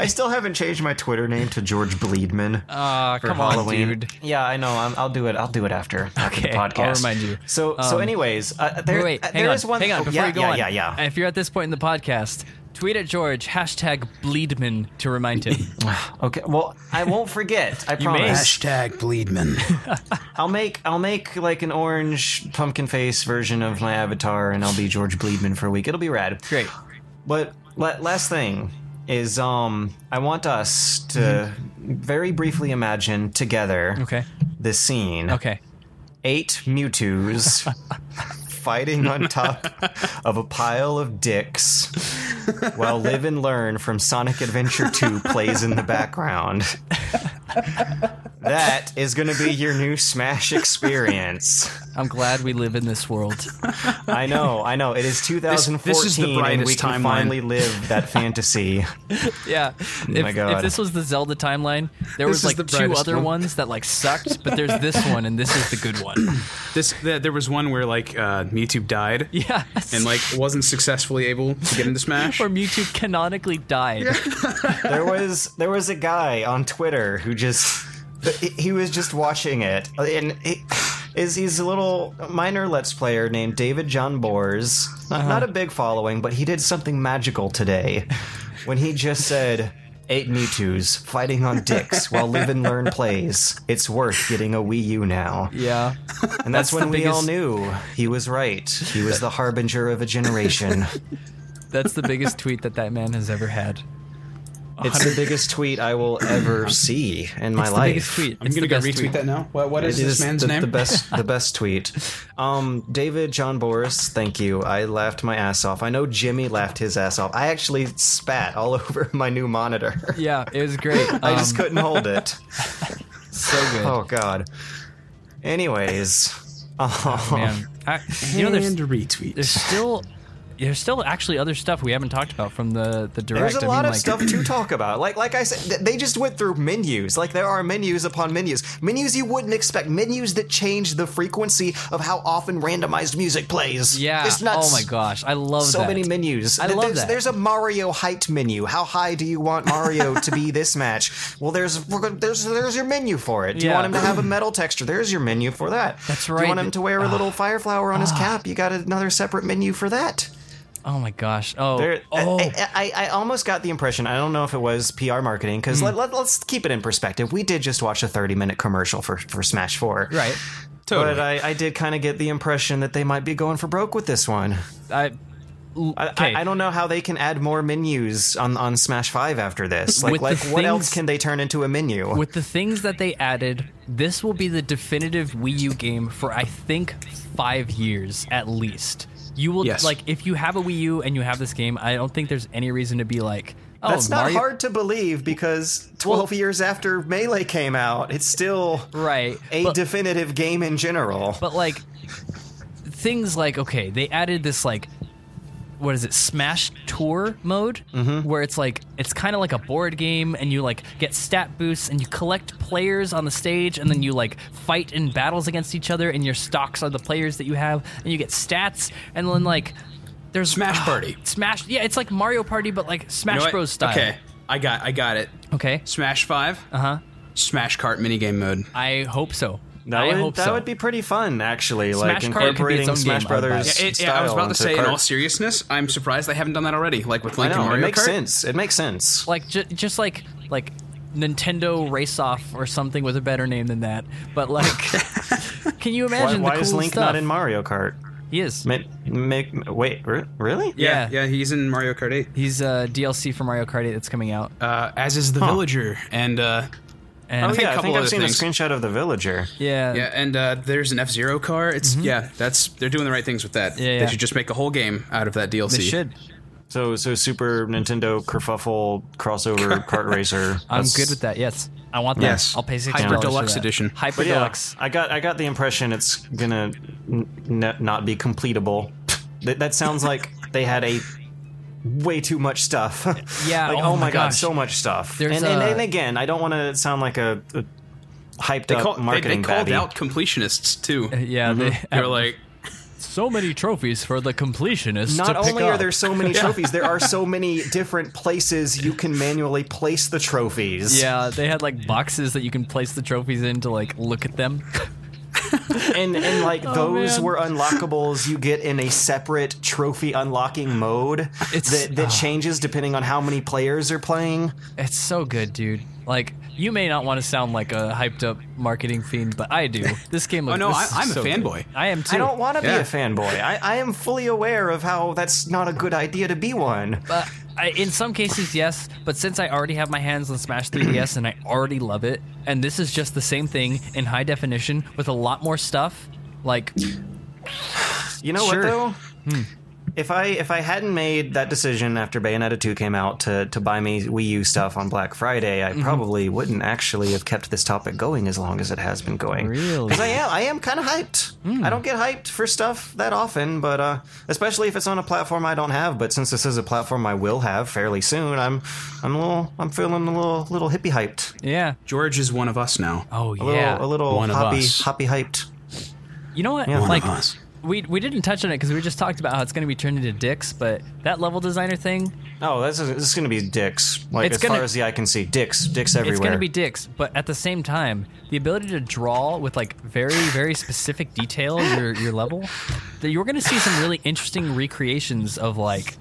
I still haven't changed my Twitter name to George Bleedman. *laughs* Ah, for come Halloween. on, dude. Yeah, I know. I'm, I'll do it. I'll do it after, after Okay, the podcast. I'll remind you. So, so, Um, anyways, uh, there, Wait, wait, uh, hang there on. is one. hang on, oh, before yeah, you go yeah, on. yeah, yeah. yeah. If you're at this point in the podcast, tweet at George hashtag Bleedman to remind him. *laughs* Okay. Well, I won't forget. I *laughs* may. promise. Hashtag Bleedman. I'll make I'll make like an orange pumpkin face version of my avatar, and I'll be George Bleedman for a week. It'll be rad. Great. But last thing is, um, I want us to very briefly imagine together Okay. this scene: Okay. eight Mewtwo's *laughs* fighting on top of a pile of dicks, while Live and Learn from Sonic Adventure 2 plays in the background. That is going to be your new Smash experience. I'm glad we live in this world. *laughs* I know, I know. It is 2014, this is the brightest and we can timeline. finally live that *laughs* fantasy. Yeah. if, my God. if this was the Zelda timeline, there This was like the two other one. ones that like sucked, but there's this one and this is the good one. *clears throat* This th- there was one where like uh, Mewtwo died Yeah. and like wasn't successfully able to get into Smash. *laughs* or Mewtwo canonically died. there was there was a guy on Twitter who just he was just watching it, and he, is he's a little minor Let's Player named David John Bors. Not, not a big following, but he did something magical today when he just said. Eight Mewtwo's fighting on dicks while Live and Learn plays. It's worth getting a Wii U now. Yeah. And that's, That's when we all knew he was right. He was the harbinger of a generation. *laughs* That's the biggest tweet that that man has ever had. It's the biggest tweet I will ever *clears throat* see in my It's the life. biggest tweet. I'm gonna go retweet tweet. that now. What, what is It this is man's the, name? the best *laughs* the best tweet. Um, David John Boris, thank you. I laughed my ass off. I know Jimmy laughed his ass off. I actually spat all *laughs* over my new monitor. Yeah, it was great. *laughs* I just Um, couldn't hold it. so good. Oh god. Anyways, oh, man. I, you know, there's and retweet. there's still there's still actually other stuff we haven't talked about from the the direct. There's a I lot mean, of like, stuff to talk about. Like like I said, they just went through menus. Like there are menus upon menus. Menus you wouldn't expect. Menus that change the frequency of how often randomized music plays. Yeah. It's nuts. Oh my gosh, I love so that. many menus. I love there's, that. There's a Mario height menu. How high do you want Mario *laughs* to be this match? Well, there's there's there's your menu for it. Do you want him to have a *clears throat* metal texture? There's your menu for that. That's right. Do you want him to wear a little fire flower on his cap? You got another separate menu for that. Oh my gosh. Oh. There, oh. I, I, I almost got the impression. I don't know if it was PR marketing because hmm. let, let, us keep it in perspective. We did just watch a 30 minute commercial for for Smash Four. Right. Totally. But I, I did kind of get the impression that they might be going for broke with this one. I, I, Okay. I, I don't know how they can add more menus on, on Smash Five after this. Like, like what else can they turn into a menu? with the things that they added, this will be the definitive Wii U game for I think five years at least. You will Yes. like if you have a Wii U and you have this game. I don't think there's any reason to be like, oh, That's not Mario- hard to believe because 12 years after Melee came out, it's still right? a but, definitive game in general. but like things like okay, they added this like what is it smash tour mode Mm-hmm. where it's like it's kind of like a board game and you like get stat boosts and you collect players on the stage and then you like fight in battles against each other and your stocks are the players that you have and you get stats and then like there's Smash Party. smash yeah it's like mario party but like You smash know bros style Okay, I got I got it. okay Smash Five, uh-huh Smash Kart minigame mode. i hope so that i would, hope that so would be pretty fun, actually. Smash like Kart could be its incorporating own Smash game, I would buy Brothers. it. It, yeah, I was about to into say, in all seriousness, I'm surprised they haven't done that already. Like with I Link and know, it makes Kart. sense. It makes sense. like ju- just like like Nintendo Race Off or something with a better name than that. But like, *laughs* can you imagine why the is Link stuff? not in Mario Kart? He is. Make, make, wait, re- really? Yeah, Yeah. yeah, he's in Mario Kart 8. He's uh, DLC for Mario Kart 8 that's coming out. Uh, as is the Villager, and uh, And Oh think a yeah, I couple think I've other seen things. a screenshot of the villager. yeah, yeah, and uh, there's an F Zero car. It's yeah, that's they're doing the right things with that. Mm-hmm. Yeah, They yeah. should just make a whole game out of that DLC. they should. So, so Super Nintendo kerfuffle crossover *laughs* kart racer. I'm good with that. Yes, I want that. Yes. I'll pay sixty Hyper dollars Deluxe for that. Edition. Hyper yeah, Deluxe. I got I got the impression it's gonna n- n- not be completable. *laughs* that, that sounds like they had a way too much stuff. *laughs* Yeah, like oh oh, my my god, so much stuff. And, and, a- and again, I don't want to sound like a, a hyped They, up call, they, they called baddie. out completionists too. Uh, yeah, mm-hmm. they, They're like, so many trophies for the completionists. Not to pick only are up. there so many *laughs* trophies, there are so many different places you can manually place the trophies. Yeah, they had like boxes that you can place the trophies in to like look at them. *laughs* *laughs* and and like oh, those man. were unlockables you get in a separate trophy unlocking mode It's- that that changes depending on how many players are playing. It's so good, dude. Like, you may not want to sound like a hyped up marketing fiend, but I do. *laughs* This game looks. Oh, no, I- is I'm a so good. fanboy. I am too. I don't want to Yeah. be a fanboy. I, I am fully aware of how that's not a good idea to be one. But I, in some cases, yes. But since I already have my hands on Smash *clears throat* 3DS and I already love it, and this is just the same thing in high definition with a lot more stuff, like, You know Sure. what though? Hmm. If I if I hadn't made that decision after Bayonetta 2 came out to, to buy me Wii U stuff on Black Friday, Mm-hmm. I probably wouldn't actually have kept this topic going as long as it has been going. Really? Because I am I am kind of hyped. I don't get hyped for stuff that often, but uh, especially if it's on a platform I don't have. But since this is a platform I will have fairly soon, I'm I'm a little I'm feeling a little little hippie hyped. yeah. George is one of us now. Oh, A yeah. little a little One of hoppy us. hoppy hyped. You know what? Yeah. One like, of us. We we didn't touch on it because we just talked about how it's going to be turned into dicks, but that level designer thing, Oh, this is this is gonna be dicks. Like It's as gonna- far as the eye can see, dicks, dicks everywhere. it's going to be dicks. But at the same time, the ability to draw with like very very specific detail your your level, that you're going to see some really interesting recreations of like.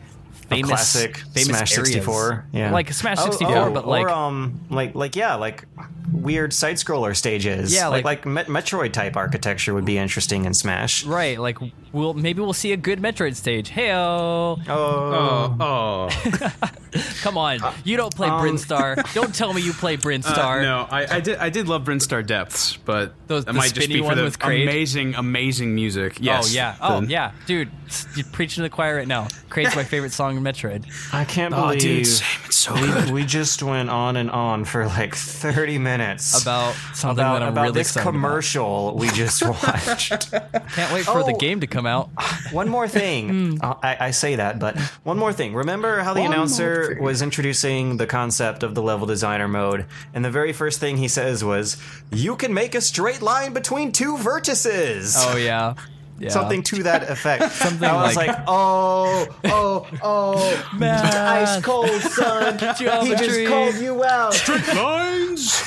Famous, classic famous Smash areas. 64. Yeah, like Smash Oh, 64, oh, but like or um, like like yeah, like weird side scroller stages. Yeah, like like- like, Met- Metroid type architecture would be interesting in Smash. Right, like we'll maybe we'll see a good Metroid stage. Heyo, Oh, Oh, oh. *laughs* come on! You don't play um, Brinstar. *laughs* don't tell me you play Brinstar. Uh, no, I, I did. I did love Brinstar Depths, but Those- that the might just be for one the with Kraid? amazing, amazing music. Yes. Oh yeah. Oh The- yeah, dude, you're preaching to the choir right now. Kraid's my favorite song in Metroid. I can't Oh, believe dude, same. It's so good. we, we just went on and on for like thirty minutes About something about, that I'm about really this excited about. commercial we just *laughs* watched. Can't wait for the Oh. game to come out. *laughs* One more thing. *laughs* Uh, I, I say that, but one more thing. Remember how the One announcer was introducing the concept of the level designer mode, and the very first thing he says was, "You can make a straight line between two vertices." Oh yeah. Yeah. Something to that effect. *laughs* Something I was like- like, oh, oh, oh, *laughs* Math. ice cold son. *laughs* he Geometry. just called you out. Strict lines.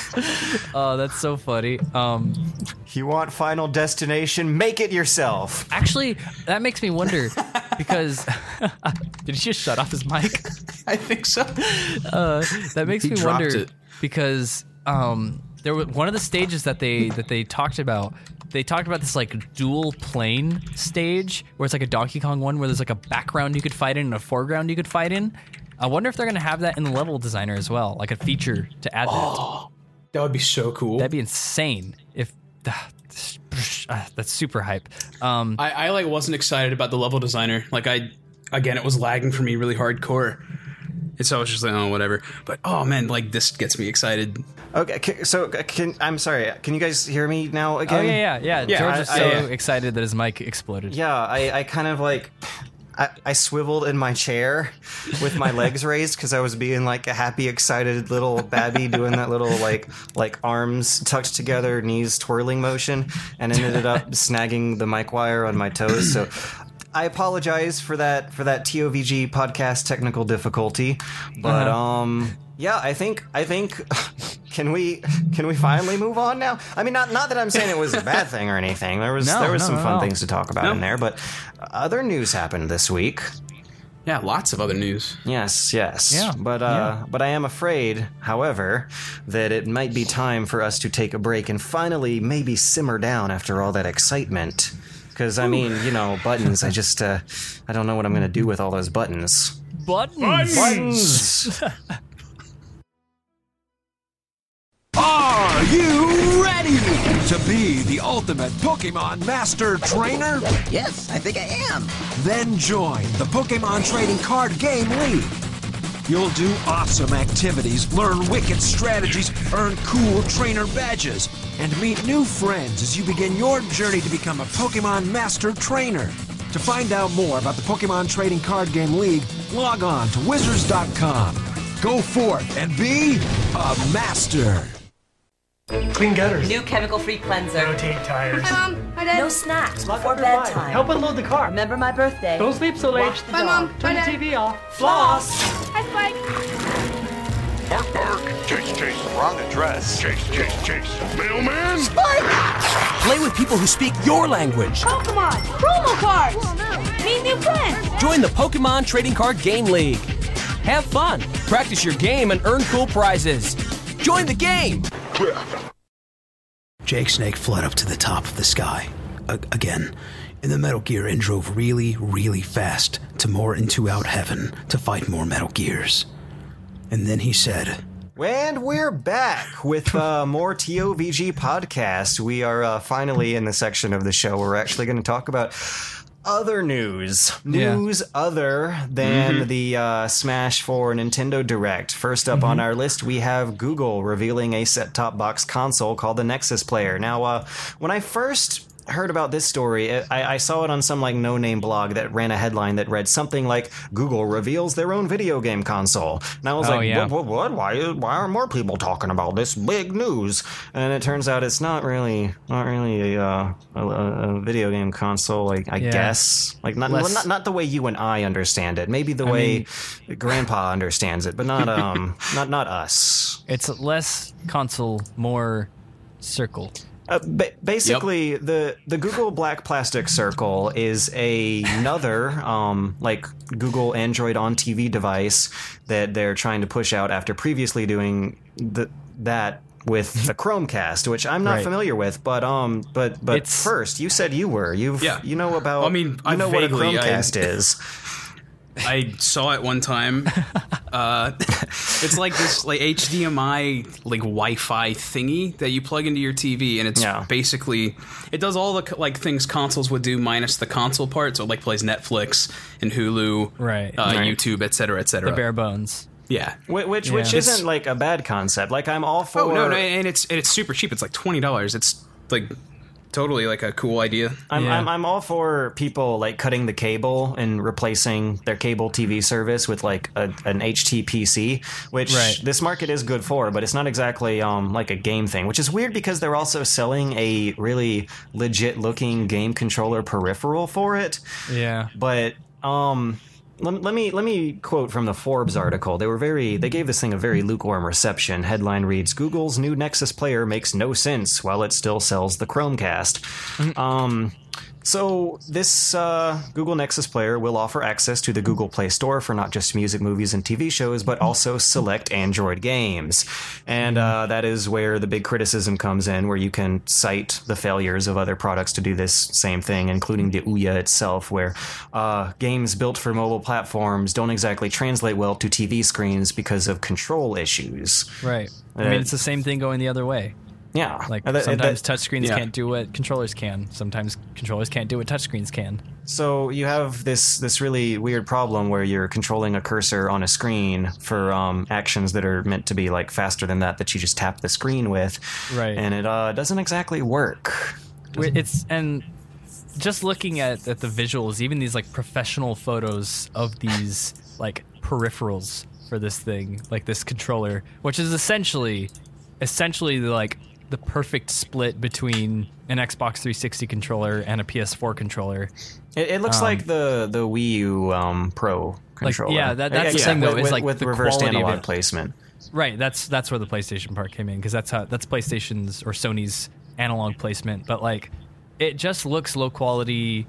Oh, that's so funny. Um, You want Final Destination? Make it yourself. actually, that makes me wonder because did he just shut off his mic? I think so. That makes He me wonder it. because um, there was one of the stages that they that they talked about. they talked about this like dual plane stage where it's like a Donkey Kong one where there's like a background you could fight in and a foreground you could fight in. I wonder if they're gonna have that in the level designer as well, like a feature to add that. *gasps* That would be so cool. That'd be insane. If uh, *sighs* that's super hype. Um, I, I like wasn't excited about the level designer. Like I, again, it was lagging for me really hardcore. And so I was just like, oh, whatever. But oh man, like this gets me excited. Okay, ca- so uh, can I'm sorry. Can you guys hear me now again? oh again? yeah, yeah, yeah. Yeah, George I- is I- so yeah. excited that his mic exploded. Yeah, I, I kind of like I, I swiveled in my chair with my legs *laughs* raised because I was being like a happy, excited little babby doing that little like like arms tucked together, knees twirling motion, and ended up *laughs* snagging the mic wire on my toes. So. I apologize for that for that TOVG podcast technical difficulty, but um yeah, I think I think *laughs* can we can we finally move on now? I mean, not not that I'm saying it was a bad thing or anything. There was *laughs* No, there was no, some no, fun things to talk about in there, but other news happened this week. Yeah, lots of other news. Yes, yes. Yeah, But uh but I am afraid, however, that it might be time for us to take a break and finally maybe simmer down after all that excitement. Cuz I mean, you know, buttons, I just uh I don't know what I'm going to do with all those buttons. Buttons. Buttons. Are you ready to be the ultimate Pokemon Master Trainer? Yes, I think I am. Then join the Pokemon Trading Card Game League. You'll do awesome activities, learn wicked strategies, earn cool trainer badges, and meet new friends as you begin your journey to become a Pokemon Master Trainer. To find out more about the Pokemon Trading Card Game League, log on to Wizards.com. Go forth and be a master. Clean gutters. New chemical-free cleanser. Rotate tires. Hi, Mom. Hi, Dad. No snacks Lock before up your bedtime. Help unload the car. Remember my birthday. Don't sleep so late. Watch the Bye, dog. Mom. Turn Bye, the Dad. TV off. Floss. Hi, Spike. Bark, bark. Chase, chase. Wrong address. Chase, chase, chase. Mailman. Spike! Play with people who speak your language. Pokemon. Promo cards. Meet new friends. Join the Pokemon Trading Card Game League. Have fun, practice your game, and earn cool prizes. Join the game. Jake Snake fled up to the top of the sky, a- again, in the Metal Gear and drove really, really fast to more into out heaven to fight more Metal Gears. And then he said, And we're back with uh, more TOVG podcast. We are uh, finally in the section of the show where we're actually going to talk about other news. Yeah. News other than the uh, Smash 4 Nintendo Direct. First up on our list, we have Google revealing a set top box console called the Nexus Player. Now, uh, when I first heard about this story, I, I saw it on some like no name blog that ran a headline that read something like Google reveals their own video game console. And I was Oh, like, yeah. what, what, what? Why, why are more people talking about this big news? And it turns out it's not really, not really a, uh, a, a video game console. Like I Yeah. guess, like not, Less- not not the way you and I understand it. Maybe the way Grandpa *laughs* understands it, but not um, not not us. It's less console, more circle. Uh, ba- basically, the the Google Black Plastic Circle is a, another um, like Google Android on TV device that they're trying to push out after previously doing the, that with *laughs* the Chromecast, which I'm not Right. familiar with. But um, but but It's- first, you said you were. You've Yeah. you know about. Well, I mean, you I know what a vaguely- I- Chromecast is. I saw it one time. *laughs* Uh, it's like this like HDMI like Wi-Fi thingy that you plug into your TV, and it's Yeah. basically it does all the like things consoles would do minus the console part. So it like plays Netflix and Hulu, Right. Uh, Right. YouTube, et cetera, et cetera. The bare bones. yeah. Whi- Which Yeah. which isn't like a bad concept. Like I'm all for. Oh no, no, and it's and it's super cheap. It's like twenty dollars. It's like totally like a cool idea. I'm, Yeah. I'm I'm all for people like cutting the cable and replacing their cable TV service with like a, an HTPC, which Right. this market is good for, but it's not exactly um like a game thing, which is weird because they're also selling a really legit looking game controller peripheral for it. Yeah. But um let, let me let me quote from the Forbes article. They were very they gave this thing a very lukewarm reception. Headline reads: Google's new Nexus player makes no sense while it still sells the Chromecast. Um So this uh, Google Nexus player will offer access to the Google Play Store for not just music, movies, and TV shows, but also select Android games. And uh, that is where the big criticism comes in, where you can cite the failures of other products to do this same thing, including the Ouya itself, where uh, games built for mobile platforms don't exactly translate well to TV screens because of control issues. Right. I Uh, mean, it's the same thing going the other way. Yeah, Like that- sometimes that- touchscreens yeah. can't do what controllers can. Sometimes controllers can't do what touchscreens can. So you have this this really weird problem where you're controlling a cursor on a screen for um, actions that are meant to be like faster than that that you just tap the screen with, Right. And it uh, doesn't exactly work. Wait, It's and just looking at, at the visuals, even these like professional photos of these like peripherals for this thing, like this controller, which is essentially essentially the, like the perfect split between an Xbox 360 controller and a PS4 controller. It, it looks Um, like the the Wii U um, Pro Like, controller. yeah, that- that's the the thing, though, with, is, like, with the reversed analog placement. Right, that's that's where the PlayStation part came in because that's how that's PlayStation's or Sony's analog placement, but like it just looks low quality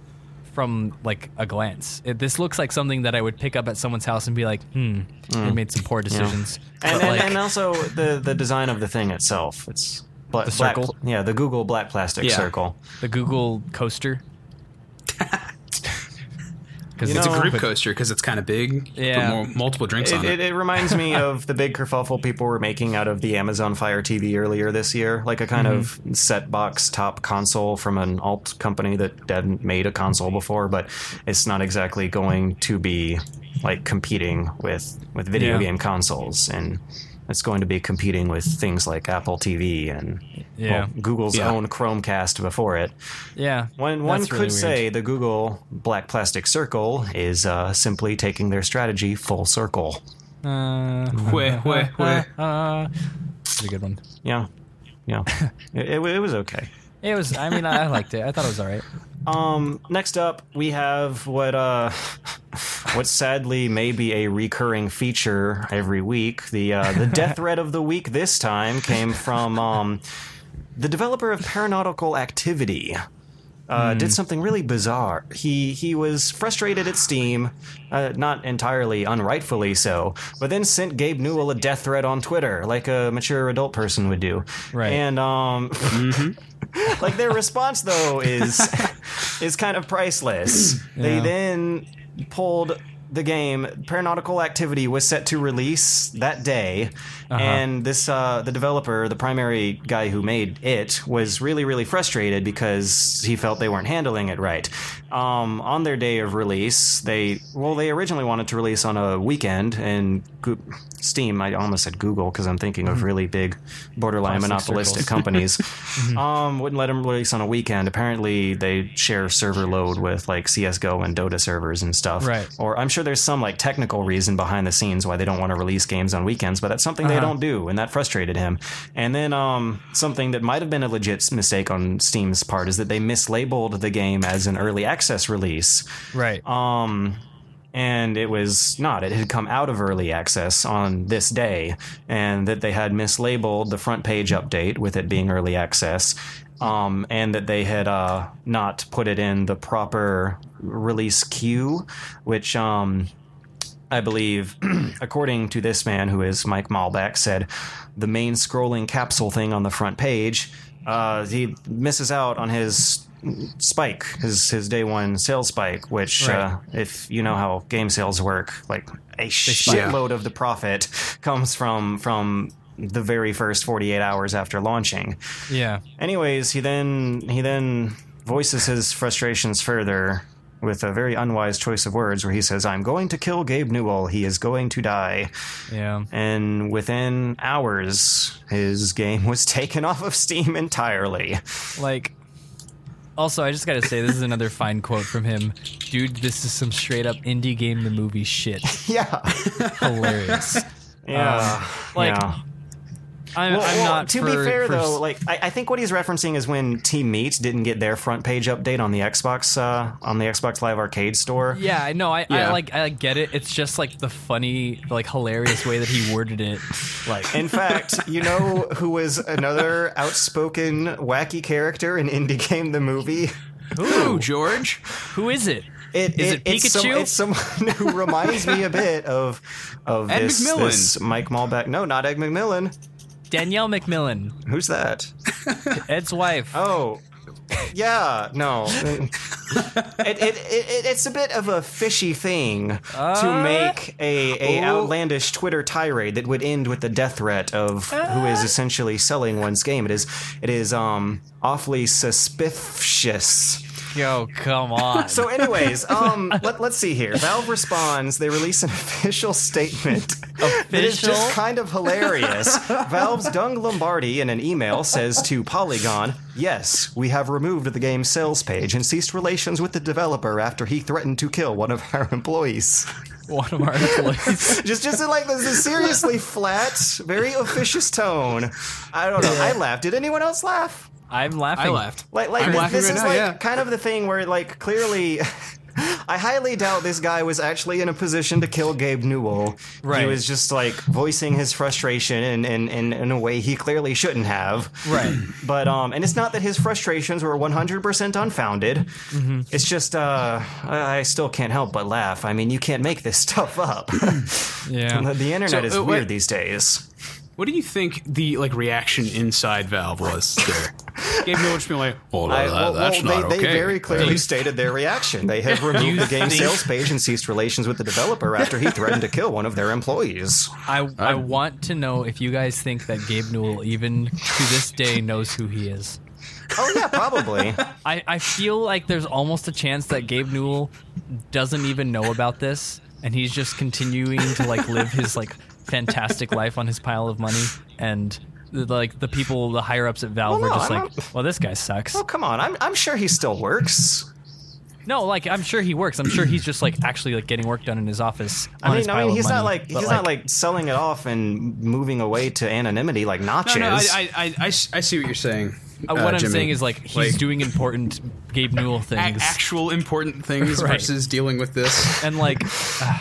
from like a glance. It, this looks like something that I would pick up at someone's house and be like, "Hmm, they made some poor decisions." And, and, like, and also the the design of the thing itself. It's bla- The black, circle? yeah, the Google black plastic Yeah. circle. the Google coaster. *laughs* Because It's know- a group coaster because it's kind of big. Yeah. Put more, multiple drinks It, on it, it. it reminds me *laughs* of the big kerfuffle people were making out of the Amazon Fire TV earlier this year, like a kind mm-hmm. of set box top console from an alt company that hadn't made a console before, but it's not exactly going to be like competing with with video Yeah. game consoles, and it's going to be competing with things like Apple TV and Yeah. well, Google's Yeah. own Chromecast before it. yeah, One, one that's could really weird. say the Google Black Plastic Circle is uh, simply taking their strategy full circle. Uh, Weh, weh, weh. uh, *laughs* it's a good one. Yeah, yeah. *laughs* it, it, it was okay. It was. I mean, I, I liked it. I thought it was all right. Um, next up, we have what uh, *laughs* what sadly may be a recurring feature every week. The uh, the *laughs* death threat of the week this time came from um, the developer of Paranautical Activity. Uh, Did something really bizarre. He he was frustrated at Steam, uh, not entirely unrightfully so, but then sent Gabe Newell a death threat on Twitter, like a mature adult person would do. Right. And um, *laughs* like their response though is *laughs* is kind of priceless. They then pulled the game. Paranautical Activity was set to release that day, and this uh, the developer, the primary guy who made it, was really really frustrated because he felt they weren't handling it right. Um, on their day of release, they well they originally wanted to release on a weekend, and Go- Steam I almost said Google because I'm thinking of really big borderline monopolistic *laughs* companies um, wouldn't let them release on a weekend. Apparently, they share server load with like CS:GO and Dota servers and stuff. Right. Or I'm sure there's some like technical reason behind the scenes why they don't want to release games on weekends, but that's something they Uh-huh. Don't do, and that frustrated him. And then um, something that might have been a legit mistake on Steam's part is that they mislabeled the game as an early access release. Right. Um, and it was not. It had come out of early access on this day, and that they had mislabeled the front page update with it being early access, um, and that they had uh, not put it in the proper release queue, which. Um, I believe, *clears throat* according to this man who is Mike Maulbeck, said the main scrolling capsule thing on the front page, uh, he misses out on his spike, his his day one sales spike, which, uh, if you know how game sales work, like a spike. shitload of the profit comes from from the very first 48 hours after launching. yeah. Anyways, he then he then voices his frustrations further with a very unwise choice of words where he says, "I'm going to kill Gabe Newell. He is going to die." Yeah. And within hours, his game was *laughs* taken off of Steam entirely. Like, also, I just gotta say, this is another fine quote from him. Dude, this is some straight up indie game, the movie shit. *laughs* Yeah. Hilarious. Yeah. Um, like, yeah. I'm, Well, I'm well, not to for- be fair for- though, like I, I think what he's referencing is when Team Meat didn't get their front page update on the Xbox uh, on the Xbox Live Arcade store. Yeah, I know. I, I like. I get it. It's just like the funny, like hilarious way that he worded it. Like, In fact, you know who was another outspoken, wacky character in Indie Game the movie? Who, George? Who is it? It, Is it it's, some- Pikachu? it's someone *laughs* who reminds me a bit of of Ed this, McMillen. this Mike Maulbeck. No, not Ed McMillen. Danielle McMillen, Who's that? Ed's wife. Oh, yeah, no. it, it, it, it, it's a bit of a fishy thing to make a, a outlandish Twitter tirade that would end with the death threat of who is essentially selling one's game. It is it is um awfully suspicious. Yo, come on. So, anyways, *laughs* um, let, let's see here. Valve responds. They release an *laughs* official statement that is Official? just kind of hilarious. *laughs* Valve's Doug Lombardi in an email says to Polygon, "Yes, we have removed the game's sales page and ceased relations with the developer after he threatened to kill one of our employees." one of our employees. just, just in like this, this seriously flat, very officious tone. I don't know. I laughed. Did anyone else laugh? I'm laughing. I laughed. Like, like I'm this, laughing this right is now, like yeah. kind of the thing where, like, clearly, *laughs* I highly doubt this guy was actually in a position to kill Gabe Newell. Right. He was just like voicing his frustration in, in, in, in a way he clearly shouldn't have. Right. *clears throat* But um, and it's not that his frustrations were 100% unfounded. Mm-hmm. It's just uh, I I still can't help but laugh. I mean, you can't make this *laughs* stuff up. Yeah. the, *laughs* the internet So, is uh, weird what- these days. What do you think the like reaction inside Valve was there? *laughs* Gabe Miller just being like, "Oh, I- that- well, that's well, not they, okay." they very clearly stated their reaction. They have *laughs* removed the game sales page and ceased relations with the developer after he threatened to kill one of their employees. I, I want to know if you guys think that Gabe Newell, even to this day, knows who he is. Oh yeah, probably. *laughs* I, I feel like there's almost a chance that Gabe Newell doesn't even know about this, and he's just continuing to like live his like fantastic *laughs* life on his pile of money, and like the people, the higher ups at Valve, Well, are no, just I'm like, not- well, this guy sucks. oh come on, I'm I'm sure he still works. No, like I'm sure he works. I'm sure he's just like actually like getting work done in his office. I mean, his I mean, of he's not like but, he's not like selling it off and moving away to anonymity like Notch No, no, I, I I, I, I s- I see what you're saying. Uh, what I'm Jimmy. saying is like he's Like, doing important Gabe Newell a- things. actual important *laughs* things Right. versus dealing with this. and like uh,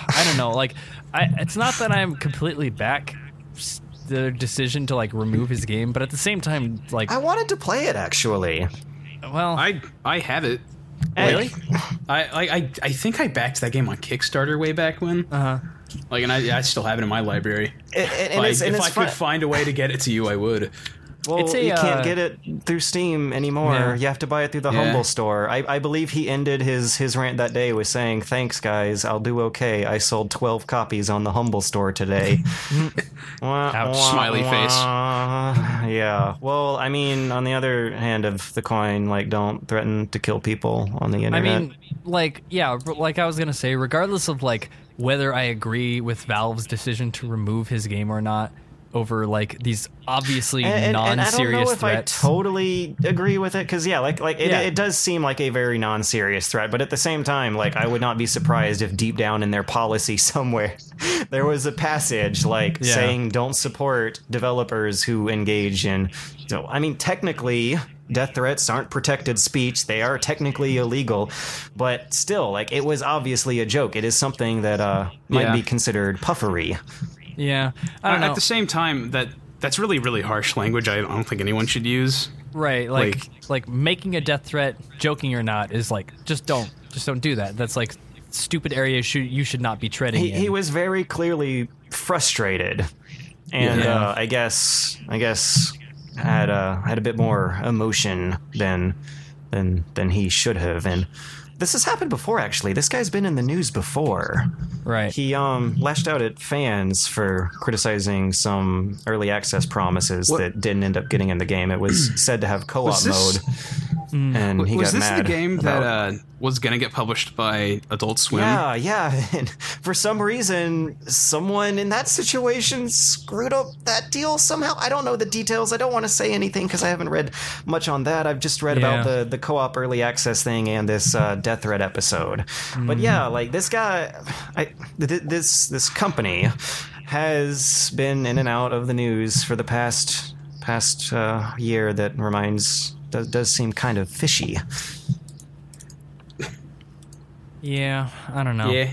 I don't know, like I it's not that I'm completely back the decision to like remove his game, but at the same time, like I wanted to play it actually. well, I I have it. Really? I like I, I think I backed that game on Kickstarter way back when. uh huh. Like, and I, I still have it in my library. And, and Like, it's, and if it's I fun- could find a way to get it to you, I would. Well, It's a, you can't uh, get it through Steam anymore. Yeah. You have to buy it through the Yeah. Humble store. I, I believe he ended his, his rant that day with saying, "Thanks, guys. I'll do okay. I sold twelve copies on the Humble store today." *laughs* Wah, Ouch. wah, Smiley face. Yeah. Well, I mean, on the other hand of the coin, like, don't threaten to kill people on the internet. I mean, like yeah, like I was gonna say, regardless of like whether I agree with Valve's decision to remove his game or not over like these obviously and, and- and I don't non-serious know if threats. I totally agree with it because yeah, like like it, Yeah. it does seem like a very non-serious threat, but at the same time, like I would not be surprised if deep down in their policy *laughs* somewhere there was a passage like Yeah. saying don't support developers who engage in. So I mean, technically. Death threats aren't protected speech. They are technically illegal, but still, like it was obviously a joke. It is something that uh, might Yeah. be considered puffery. Yeah, I don't know. At the same time, that that's really really harsh language. I don't think anyone should use. Right, like, Like- like making a death threat, joking or not, is like just don't just don't do that. That's like stupid area should you should not be treading he, in. he was very clearly frustrated and Yeah. uh, i guess i guess had uh, had a bit more emotion than than than he should have and this has happened before actually. This guy's been in the news before. Right. he um lashed out at fans for criticizing some early access promises What- that didn't end up getting in the game. It was said to have co-op Was this- mode and he was got this mad the game about- that uh, was gonna get published by Adult Swim? Yeah, yeah. *laughs* And for some reason, someone in that situation screwed up that deal somehow. I don't know the details. I don't want to say anything because I haven't read much on that. I've just read about the, the co op early access thing and this uh, Death Threat episode. But yeah, like this guy, I, th- this this company has been in and out of the news for the past past uh, year. That reminds does, does seem kind of fishy. Yeah, I don't know. Yeah.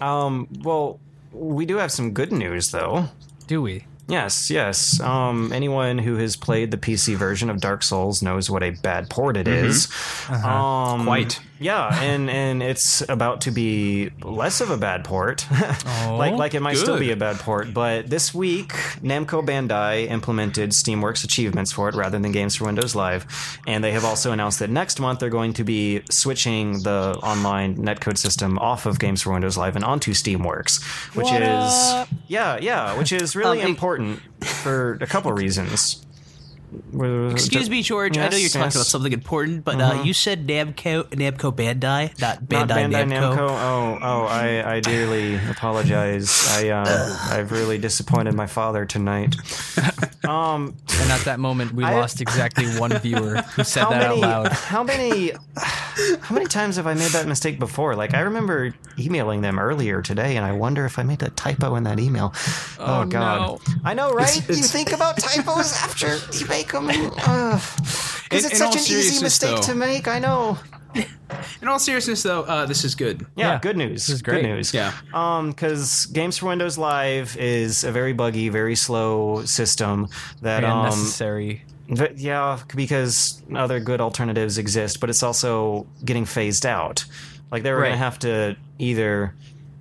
Um, well, we do have some good news though. Do we? Yes, yes. Um, anyone who has played the PC version of Dark Souls knows what a bad port it is. Um, Quite. Yeah, and and it's about to be less of a bad port. *laughs* like like it might still be a bad port, but this week Namco Bandai implemented Steamworks achievements for it rather than Games for Windows Live, and they have also announced that next month they're going to be switching the online netcode system off of Games for Windows Live and onto Steamworks, which What is up? yeah, yeah, which is really Um, important for a couple reasons. Excuse me, George. I know you're talking yes. about something important, but uh, you said Namco Namco Bandai, not Bandai, Not Bandai Namco. Namco. Oh, oh, I, I dearly apologize. I, uh, I've really disappointed my father tonight. *laughs* Um, And at that moment, we I- lost exactly one viewer who said that many, out loud. how many, how many times have I made that mistake before? Like I remember emailing them earlier today, and I wonder if I made a typo in that email. Oh, God, no. I know, right? you it's- think about typos after you make *laughs* them, *laughs* because In- it's in such an easy mistake though- to make. I know. *laughs* In all seriousness, though, uh, this is good. Yeah, Yeah, good news. this is great. Good news. Yeah. Um, because Games for Windows Live is a very buggy, very slow system that Very um, unnecessary. v- yeah, because other good alternatives exist, but it's also getting phased out. Like they were Right. gonna have to either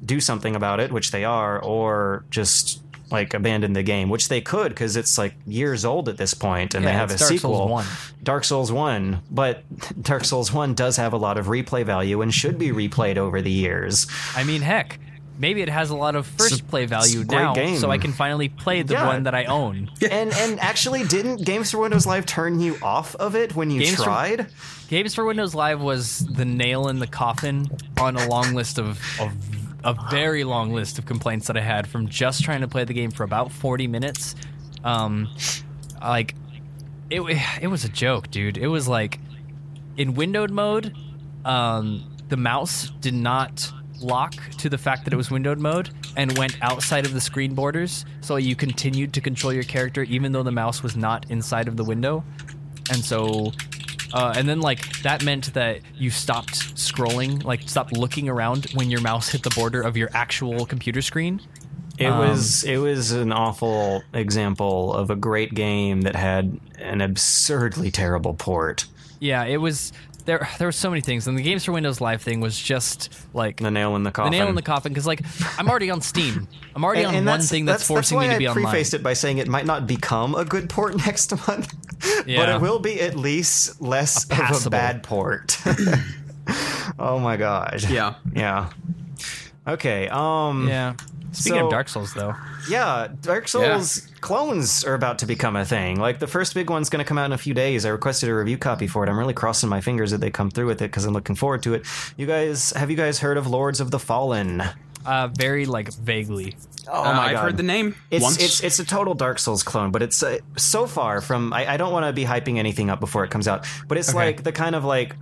do something about it, which they are, or just like abandon the game, which they could because it's like years old at this point, and Yeah, they have a Dark Souls sequel, 1. Dark Souls One. But *laughs* Dark Souls One does have a lot of replay value and should be replayed over the years. I mean, heck, maybe it has a lot of first play value now, game. so I can finally play the Yeah. one that I own. *laughs* and and actually, didn't Games for Windows Live turn you off of it when you Games for- tried? Games for Windows Live was the nail in the coffin on a long list of, of a very long list of complaints that I had from just trying to play the game for about 40 minutes. Um, like it, it was a joke, dude. It was like in windowed mode, um, the mouse did not lock to the fact that it was windowed mode and went outside of the screen borders, so you continued to control your character even though the mouse was not inside of the window. And so, uh, and then like that meant that you stopped scrolling, like stopped looking around when your mouse hit the border of your actual computer screen. It Um, was it was an awful example of a great game that had an absurdly terrible port. Yeah, it was there. There were so many things, and the Games for Windows Live thing was just like The nail in the coffin. the coffin. nail in the coffin. Because like I'm already on Steam. I'm already And, on and one that's, thing that's, forcing why me to I be online. I prefaced it by saying it might not become a good port *laughs* next month, but it will be at least less of a bad port. *laughs* oh my gosh. Yeah. Yeah. Okay. Um. Yeah. Speaking So- of Dark Souls, though, Yeah, Dark Souls clones are about to become a thing. Like the first big one's going to come out in a few days. I requested a review copy for it. I'm really crossing my fingers that they come through with it because I'm looking forward to it. You guys, have you guys heard of Lords of the Fallen? Uh, very like vaguely. Oh Uh, my I've god! heard the name It's once. it's it's a total Dark Souls clone, but it's uh, so far from. I, I don't want to be hyping anything up before it comes out, but it's Okay. like the kind of like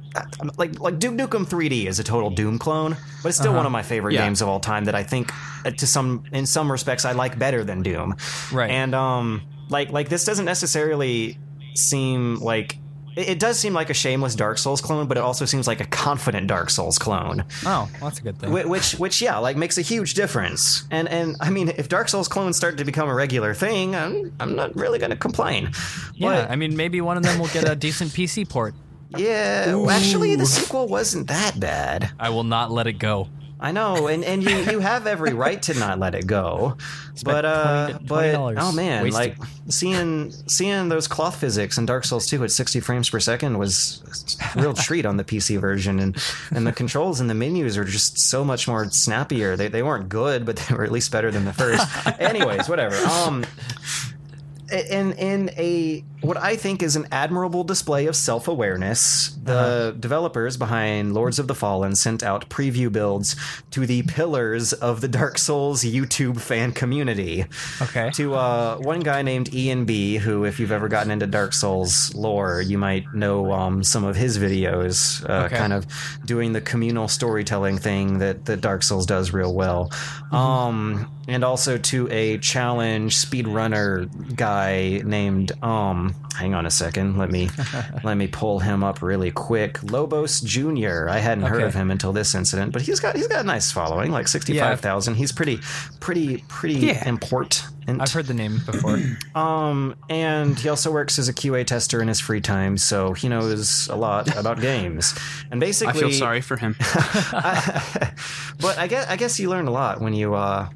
like like Duke Nukem 3D is a total Doom clone, but it's still one of my favorite Yeah. games of all time that I think uh, to some in some respects I like better than Doom. Right. And um like like this doesn't necessarily seem like it, it does seem like a shameless Dark Souls clone, but it also seems like a confident Dark Souls clone. Oh, well, that's a good thing. Wh- which which yeah like makes a huge difference and and i mean if dark souls clones start to become a regular thing i'm, I'm not really gonna complain yeah, But, I mean, maybe one of them will get a decent PC port. yeah well, actually the sequel wasn't that bad I will not let it go. I know and and you you have every right to not let it go but uh 20 but $20 oh man wasted. like seeing seeing those cloth physics in dark souls 2 at 60 frames per second was a real treat on the pc version and and the controls and the menus are just so much more snappier. They, they weren't good but they were at least better than the first. *laughs* Anyways whatever. Um in in a what I think is an admirable display of self awareness, the developers behind Lords of the Fallen sent out preview builds to the pillars of the Dark Souls YouTube fan community. Okay. To uh, one guy named Ian B, who, if you've ever gotten into Dark Souls lore, you might know um, some of his videos, uh, Okay. kind of doing the communal storytelling thing that, that Dark Souls does real well. Um, and also to a challenge speedrunner guy guy named um. Hang on a second. Let me *laughs* let me pull him up really quick. Lobos Jr. I hadn't heard of him until this incident, but he's got he's got a nice following, like sixty five thousand. He's pretty pretty pretty Yeah. important. I've heard the name before. *clears throat* Um, and he also works as a QA tester in his free time, so he knows a lot about games. And basically, I basically, feel sorry for him. *laughs* but I guess I guess you learn a lot when you uh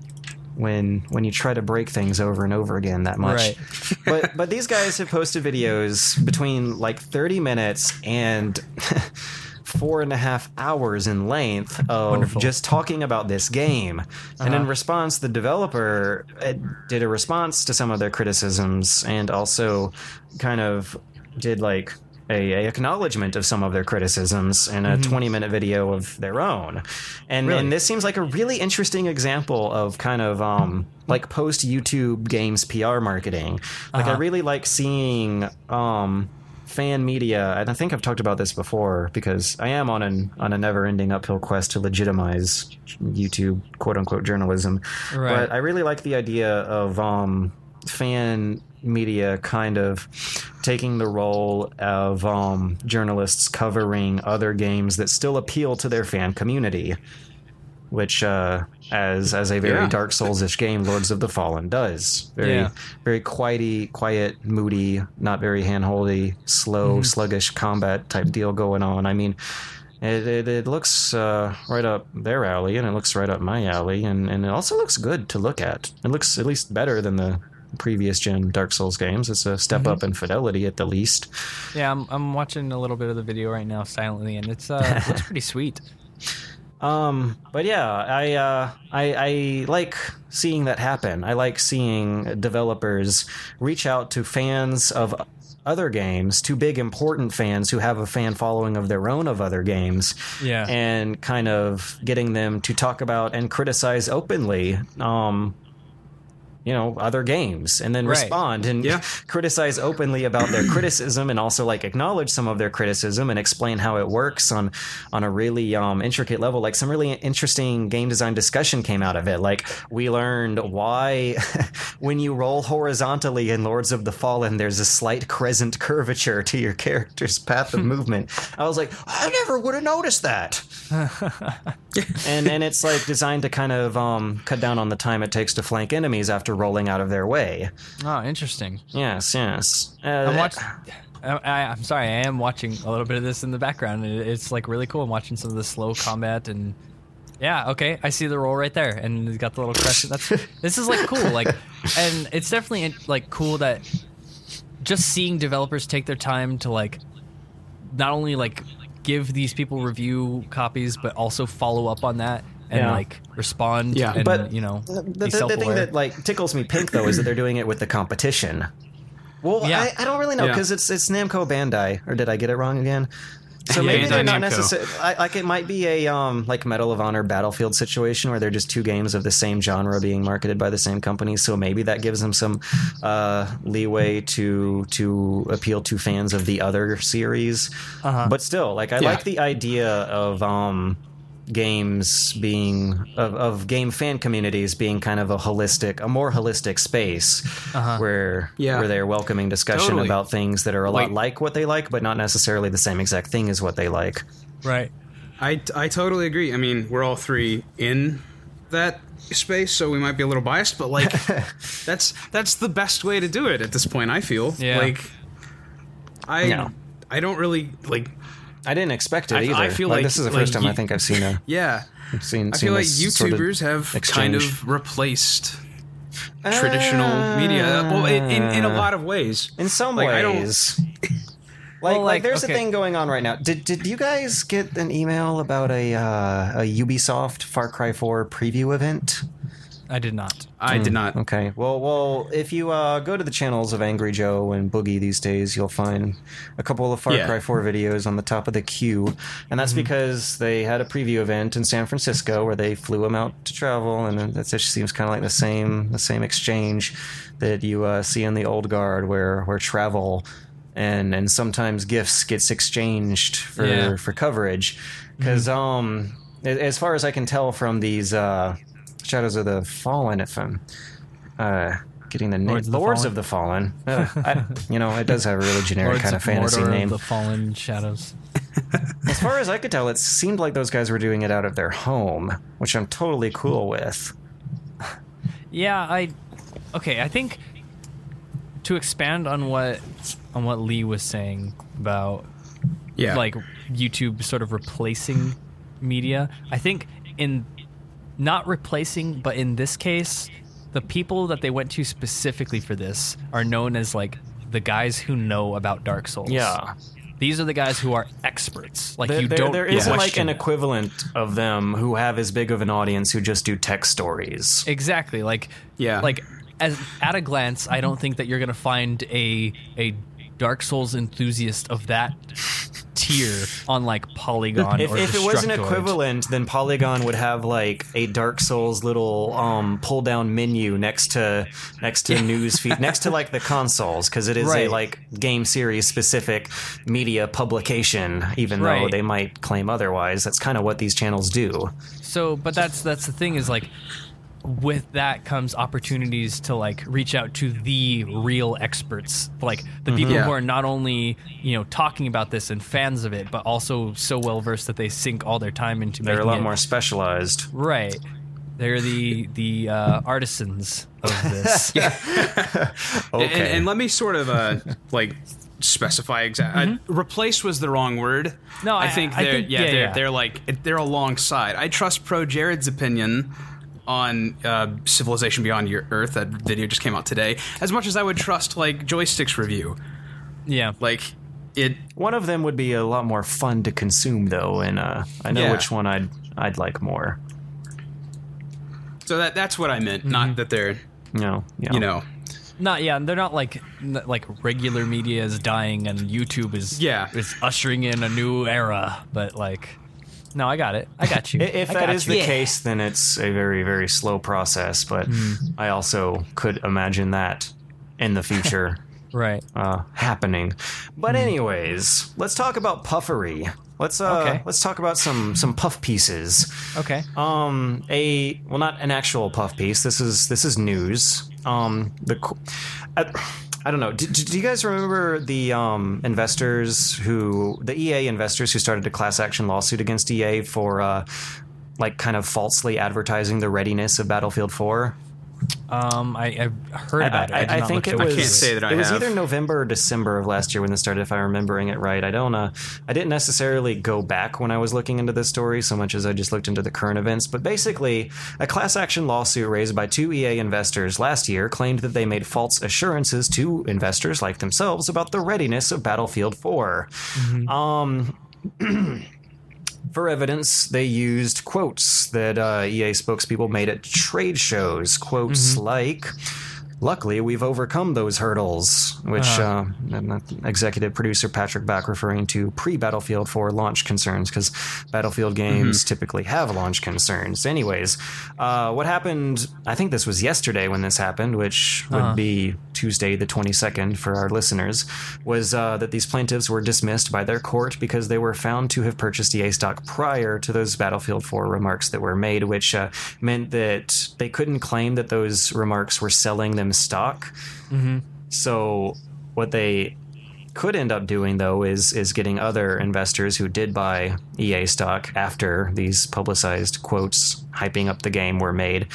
when when you try to break things over and over again that much. Right. *laughs* but but these guys have posted videos between like 30 minutes and *laughs* four and a half hours in length of Wonderful. just talking about this game. And in response, the developer uh, did a response to some of their criticisms and also kind of did like a, a acknowledgement of some of their criticisms in a 20 minute video of their own. And, Really? and this seems like a really interesting example of kind of um, like post YouTube games PR marketing. Like I really like seeing um, fan media, and I think I've talked about this before because I am on an on a never ending uphill quest to legitimize YouTube quote unquote journalism. Right. But I really like the idea of um, fan media kind of taking the role of um, journalists covering other games that still appeal to their fan community which uh, as as a very Yeah. Dark Souls-ish game, Lords of the Fallen does. Very Yeah. very quiety, quiet, moody, not very handholdy, slow, sluggish combat type deal going on. I mean, it it, it looks uh, right up their alley, and it looks right up my alley, and and it also looks good to look at. It looks at least better than the previous gen Dark Souls games. It's a step up in fidelity at the least. yeah, I'm, I'm watching a little bit of the video right now silently, and it's uh, looks pretty sweet. *laughs* Um, but yeah, I, uh, I I like seeing that happen. I like seeing developers reach out to fans of other games, to big important fans who have a fan following of their own of other games, Yeah. and kind of getting them to talk about and criticize openly. Um, you know other games and then Right. respond and Yeah. *laughs* criticize openly about their criticism and also like acknowledge some of their criticism and explain how it works on on a really um, intricate level like some really interesting game design discussion came out of it like we learned why *laughs* when you roll horizontally in lords of the fallen there's a slight crescent curvature to your character's path of *laughs* movement i was like i never would have noticed that and and it's like designed to kind of um, cut down on the time it takes to flank enemies after rolling out of their way. Oh, interesting. Yes, yes. Uh, I'm watching. I, I, I'm sorry, I am watching a little bit of this in the background. it- It's like really cool. I'm watching some of the slow combat and yeah, okay, I see the roll right there, and he's got the little crescent. That's *laughs* this is like cool, like, and it's definitely like cool that just seeing developers take their time to like not only like give these people review copies, but also follow up on that and Yeah. like respond. Yeah. and, But you know, the, the, the thing that like tickles me pink though is that they're doing it with the competition. Well, Yeah. I, I don't really know Yeah. because it's it's Namco Bandai, or did I get it wrong again? So Yeah, maybe they're not Namco. necessarily like it might be a um like Medal of Honor Battlefield situation where they're just two games of the same genre being marketed by the same company. So maybe that gives them some uh, leeway to to appeal to fans of the other series. Uh-huh. But still, like I Yeah. like the idea of um games being of, of game fan communities being kind of a holistic a more holistic space uh-huh. where Yeah. where they're welcoming discussion Totally. about things that are a lot Like- like what they like but not necessarily the same exact thing as what they like right. I, I totally agree. I mean, we're all three in that space, so we might be a little biased, but like *laughs* that's that's the best way to do it at this point. I feel Yeah. like I Yeah. I don't really like. I didn't expect it I- either I feel like- this is the like first time i think i've seen a *laughs* Yeah, seen, I seen feel like this sort of YouTubers have kind of replaced traditional media. Well, in, in in a lot of ways. in some Like, I don't- ways *laughs* like, Well, like, like, there's okay. a thing going on right now. Did did you guys get an email about a uh, a Ubisoft Far Cry 4 preview event? I did not. I did not. Okay. Well, well, if you uh, go to the channels of Angry Joe and Boogie these days, you'll find a couple of Far Yeah. Cry 4 videos on the top of the queue, and that's because they had a preview event in San Francisco where they flew him out to travel, and that just seems kind of like the same the same exchange that you uh, see in the old guard, where where travel and and sometimes gifts gets exchanged for Yeah. for coverage, because um, a- as far as I can tell from these uh, Shadows of the Fallen, if I'm uh, getting the name Lords Lords, of the of the Fallen. *laughs* Uh, I, you know, it does have a really generic Lords kind of fantasy Mordor, name. The Fallen Shadows. *laughs* As far as I could tell, it seemed like those guys were doing it out of their home, which I'm totally cool with. Yeah, I. Okay, I think to expand on what on what Lee was saying about Yeah. like YouTube sort of replacing media. I think in not replacing, but in this case, the people that they went to specifically for this are known as like the guys who know about Dark Souls. Yeah. These are the guys who are experts. Like There, you there- don't there isn't like an it. equivalent of them who have as big of an audience who just do tech stories. Exactly. Like Yeah. Like as at a glance, I don't think that you're gonna find a a Dark Souls enthusiast of that tier on like Polygon If, or if it was an equivalent, then Polygon would have like a Dark Souls little um, pull down menu next to next to news feed *laughs* next to like the consoles because it is a like game series specific media publication. Even though they might claim otherwise, that's kind of what these channels do. So, but that's that's the thing is like with that comes opportunities to like reach out to the real experts like the people Yeah. who are not only you know talking about this and fans of it but also so well versed that they sink all their time into They're a making lot it- more specialized. right they're the the uh, artisans of *laughs* this *laughs* And, and, and let me sort of uh, like specify exactly. replace was the wrong word. Mm-hmm. No, I, I- think I they're think- yeah, yeah, they're yeah. they're like they're alongside. I trust Pro Jared's opinion on uh, Civilization Beyond Your Earth. That video just came out today. As much as I would trust like Joystiq's review. yeah Like it. One of them would be a lot more fun to consume, though, and uh, I know Yeah. which one I'd I'd like more. So that that's what I meant. Mm-hmm. Not that they're You know, you know. not yeah they're not like like regular media is dying and youtube is Yeah. is ushering in a new era but like no i got it i got you *laughs* If I that is you. the case, then it's a very, very slow process. But Hmm. I also could imagine that in the future *laughs* right uh, happening. But anyways, let's talk about puffery. Let's uh, Okay. let's talk about some some puff pieces. okay Um, a well, not an actual puff piece. This is this is news. Um, the qu- I, don't know. Do, do you guys remember the um investors who the EA investors who started a class action lawsuit against EA for uh like kind of falsely advertising the readiness of Battlefield 4? Um i i heard about it i, I, did I not think look it into was. can't say that I it was have. either November or December of last year when this started. If I'm remembering it right, I don't. Uh, I didn't necessarily go back when I was looking into this story so much as I just looked into the current events. But basically, a class action lawsuit raised by two EA investors last year claimed that they made false assurances to investors like themselves about the readiness of Battlefield 4. Um. *clears throat* For evidence, they used quotes that uh, EA spokespeople made at trade shows. Quotes like, Luckily, we've overcome those hurdles, which uh, executive producer Patrick Bach referring to pre Battlefield 4 launch concerns, because Battlefield games typically have launch concerns. Anyways, uh, what happened, I think this was yesterday when this happened, which would be Tuesday the 22nd for our listeners, was uh, that these plaintiffs were dismissed by their court because they were found to have purchased EA stock prior to those Battlefield 4 remarks that were made, which uh, meant that they couldn't claim that those remarks were selling them stock. So what they could end up doing though is is getting other investors who did buy EA stock after these publicized quotes hyping up the game were made.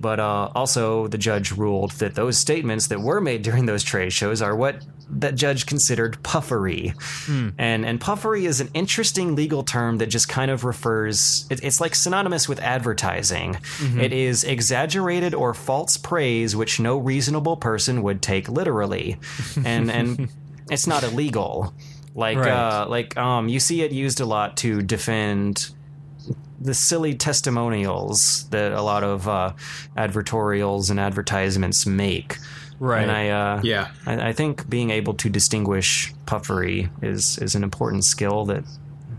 But uh, also, the judge ruled that those statements that were made during those trade shows are what that judge considered puffery. And and puffery is an interesting legal term that just kind of refers. It, it's like synonymous with advertising. It is exaggerated or false praise which no reasonable person would take literally, *laughs* and and it's not illegal. Like Right. uh, like um, you see it used a lot to defend the silly testimonials that a lot of uh, advertorials and advertisements make. Right. And I, uh, Yeah. I, I think being able to distinguish puffery is is an important skill that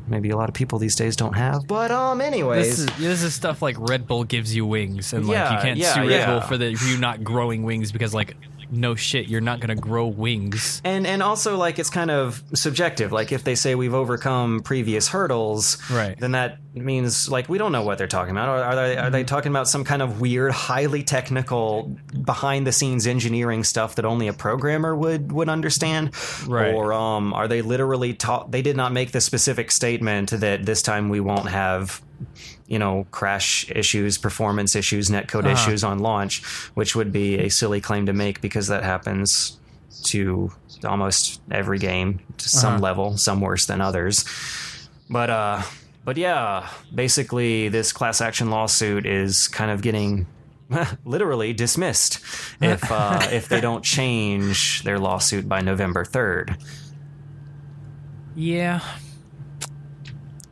maybe a lot of people these days don't have. But um, anyways, This is, this is stuff like Red Bull gives you wings, and like Yeah, you can't yeah, sue Red yeah. Bull for the for you not growing wings because like no shit, you're not gonna grow wings. and and also like it's kind of subjective. Like if they say we've overcome previous hurdles, Right. Then that means like we don't know what they're talking about. Are, are they are they talking about some kind of weird, highly technical, behind the scenes engineering stuff that only a programmer would would understand? Right. Or um, are they literally taught? They did not make the specific statement that this time we won't have. You know, crash issues, performance issues, netcode Uh-huh. issues on launch, which would be a silly claim to make because that happens to almost every game to some Uh-huh. level, some worse than others. But uh but yeah, basically this class action lawsuit is kind of getting *laughs* literally dismissed if uh, *laughs* if they don't change their lawsuit by November 3rd. Yeah.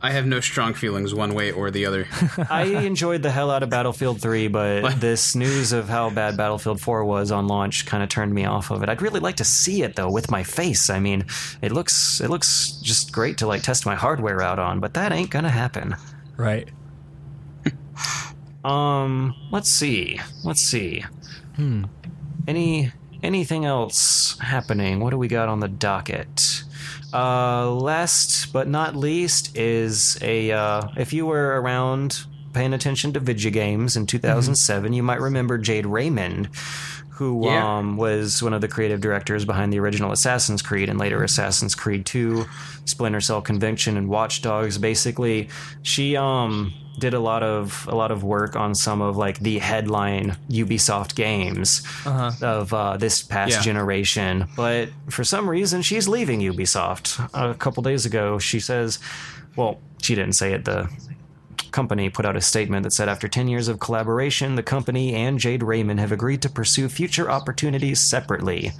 I have no strong feelings one way or the other. *laughs* I enjoyed the hell out of Battlefield 3, but this news of how bad Battlefield 4 was on launch kind of turned me off of it. I'd really like to see it though with my face. I mean, it looks it looks just great to like test my hardware out on, but that ain't gonna happen. Right. *laughs* Um, let's see. Let's see. Hmm. Any anything else happening? What do we got on the docket? Uh, last but not least is a uh, if you were around paying attention to video games in 2007, you might remember Jade Raymond, who Yeah. um, was one of the creative directors behind the original Assassin's Creed and later Assassin's Creed 2, Splinter Cell Conviction, and Watch Dogs. Basically, she um did a lot of a lot of work on some of like the headline Ubisoft games Uh-huh. of uh, this past Yeah. generation. But for some reason, she's leaving Ubisoft. A couple days ago, she says, well, she didn't say it. The company put out a statement that said after 10 years of collaboration, the company and Jade Raymond have agreed to pursue future opportunities separately.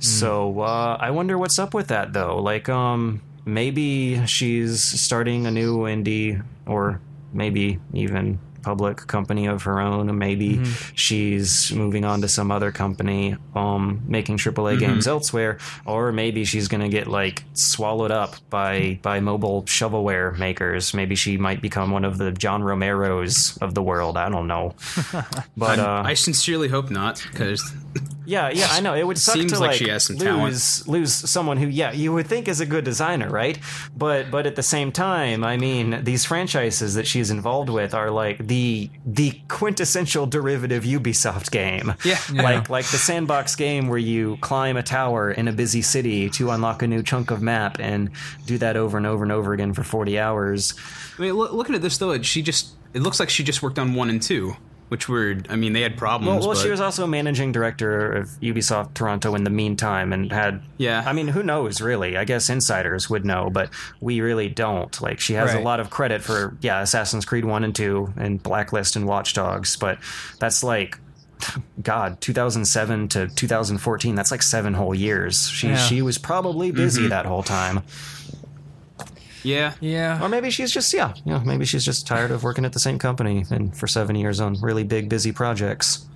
So uh, I wonder what's up with that though. Like, um, maybe she's starting a new indie, or maybe even public company of her own. and Maybe she's moving on to some other company, um, making AAA games elsewhere, or maybe she's gonna get like swallowed up by by mobile shovelware makers. Maybe she might become one of the John Romero's of the world. I don't know, *laughs* but uh, I sincerely hope not, because yeah, yeah, I know. It would suck Seems to like like, she has some lose lose someone who, yeah, you would think is a good designer, right? But but at the same time, I mean, these franchises that she's involved with are like the the quintessential derivative Ubisoft game. Yeah. like like the sandbox game where you climb a tower in a busy city to unlock a new chunk of map and do that over and over and over again for forty hours. I mean, loo- looking at this though, she just it looks like she just worked on one and two, which were I mean they had problems. well but she was also managing director of Ubisoft Toronto in the meantime, and had Yeah. I mean, who knows really? I guess insiders would know, but we really don't. Like, she has a lot of credit for yeah, Assassin's Creed One and Two, and Blacklist and Watch Dogs, but that's like. God, 2007 to 2014, that's like seven whole years. She Yeah. she was probably busy mm-hmm. that whole time. Yeah. Yeah. Or maybe she's just yeah, you know, maybe she's just tired of working at the same company and for 7 years on really big busy projects.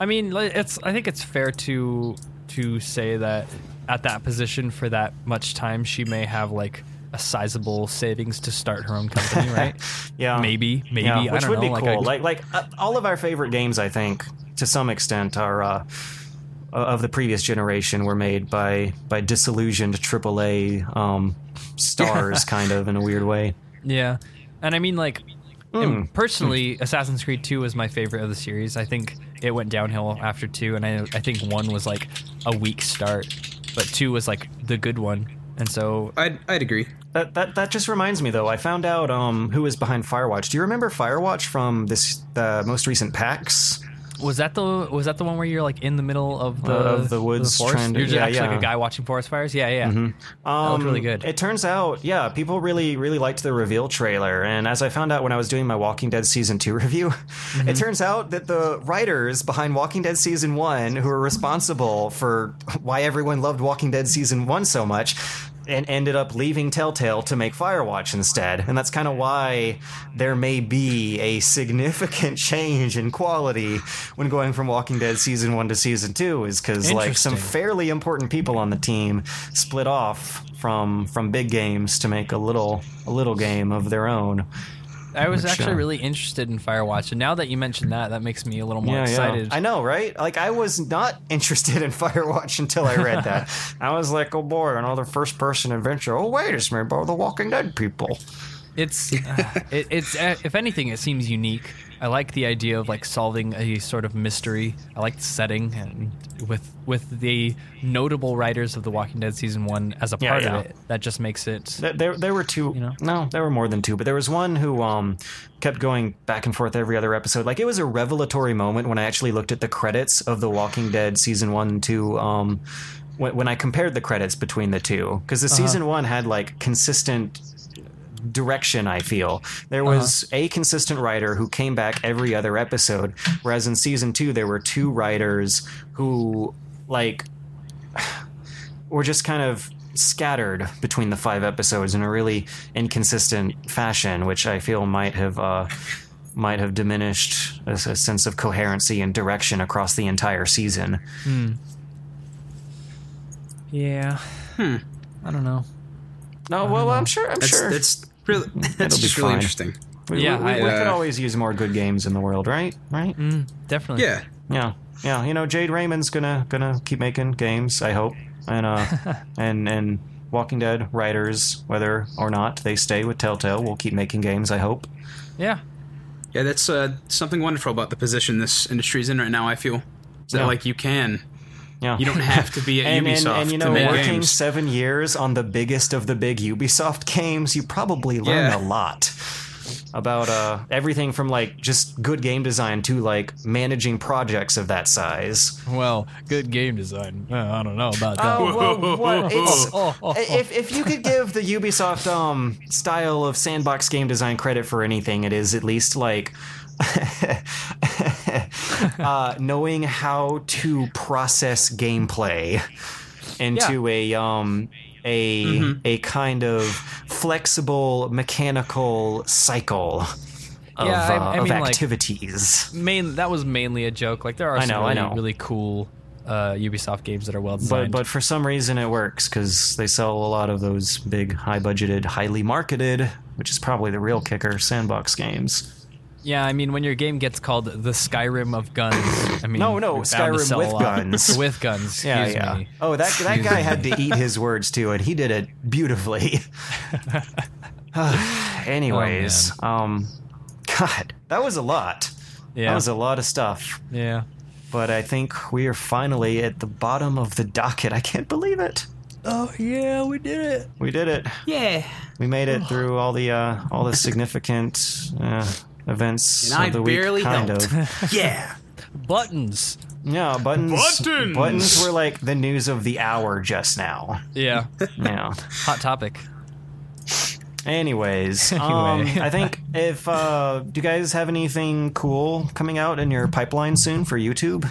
I mean, it's. I think it's fair to to say that at that position for that much time, she may have like a sizable savings to start her own company, right? *laughs* Yeah, Maybe, maybe. Yeah, I which don't would know. be like, cool. I- like, like uh, all of our favorite games, I think, to some extent, are uh, of the previous generation were made by by disillusioned AAA um, stars, kind of in a weird way. Yeah, and I mean, like, and personally, Assassin's Creed Two was my favorite of the series. I think it went downhill after two, and I I think one was like a weak start, but two was like the good one, and so I'd I'd agree. That, that that just reminds me though. I found out um, who was behind Firewatch. Do you remember Firewatch from this the most recent PAX? Was that the was that the one where you're like in the middle of the Uh, of the woods forest? trying to- you're just yeah, actually like yeah. a guy watching forest fires. Yeah, yeah. Um, looked really good. It turns out, yeah, people really, really liked the reveal trailer. And as I found out when I was doing my Walking Dead season two *laughs* review, Mm-hmm. it turns out that the writers behind Walking Dead season one, who are responsible for why everyone loved Walking Dead season one so much, and ended up leaving Telltale to make Firewatch instead. And that's kind of why there may be a significant *laughs* change in quality when going from Walking Dead season one to season two, is because like some fairly important people on the team split off from from big games to make a little a little game of their own. I was Which, actually uh, really interested in Firewatch, and now that you mentioned that, that makes me a little more yeah, excited. yeah. I know, right? Like I was not *laughs* interested in Firewatch until I read that. *laughs* I was like, oh boy, another first person adventure. Oh wait, it's made by the Walking Dead people. It's uh, *laughs* it, it's uh, if anything, it seems unique. I like the idea of like solving a sort of mystery. I like the setting and with with the notable writers of The Walking Dead season one as a part yeah. of it. That just makes it. There, there were two. No, there were more than two, but there was one who um kept going back and forth every other episode. Like it was a revelatory moment when I actually looked at the credits of The Walking Dead season one and two. Um, when, when I compared the credits between the two, because the Uh-huh. season one had like consistent direction i feel there was a consistent writer who came back every other episode whereas in season two there were two writers who like *sighs* were just kind of scattered between the five episodes in a really inconsistent fashion, which I feel might have uh, might have diminished a, a sense of coherency and direction across the entire season. Hmm. Yeah. Hmm. I don't know. No, well, I'm sure. I'm That's- sure that's really *laughs* that's just really fine. interesting. We, Yeah, we, we, I- we uh, could always use more good games in the world, right? Right? Mm, definitely. Yeah. Yeah, yeah. You know, Jade Raymond's gonna gonna keep making games. I hope, and uh, *laughs* and and Walking Dead writers, whether or not they stay with Telltale, will keep making games. I hope. Yeah. Yeah, that's uh, something wonderful about the position this industry is in right now. I feel is that Yeah. like you can, Yeah. you don't have to be at *laughs* and, and, Ubisoft and you to know, make working games. seven years on the biggest of the big Ubisoft games, you probably learn Yeah. a lot about uh, everything from like just good game design to like managing projects of that size. Well, good game design. Uh, I don't know about that. Oh well, *laughs* what it's Oh, oh, oh. if if you could give the Ubisoft um style of sandbox game design credit for anything, it is at least like *laughs* uh, knowing how to process gameplay into a um a Mm-hmm. a kind of flexible mechanical cycle of, Yeah, I- uh, I of mean, like- activities. Main that was mainly a joke. Like there are I some know, I really, know. really cool uh, Ubisoft games that are well but but for some reason it works because they sell a lot of those big, high budgeted, highly marketed, which is probably the real kicker, sandbox games. Yeah, I mean when your game gets called the Skyrim of guns, I mean No, no, you're bound to Skyrim with guns. *laughs* with guns. Yeah, excuse yeah. me. Oh, that that guy had to eat his *laughs* words too, and he did it beautifully. *laughs* *sighs* Anyways, um, God, that was a lot. Yeah. That was a lot of stuff. Yeah. But I think we are finally at the bottom of the docket. I can't believe it. Oh yeah, we did it. We did it. Yeah. We made it through all the uh, all the significant uh, events And I of the week, kind helped. of. *laughs* Yeah. Buttons. Yeah, buttons. Buttons! Buttons were like the news of the hour just now. Yeah. *laughs* Yeah. Hot topic. Anyways, *laughs* um, I think if uh, do you guys have anything cool coming out in your pipeline soon for YouTube?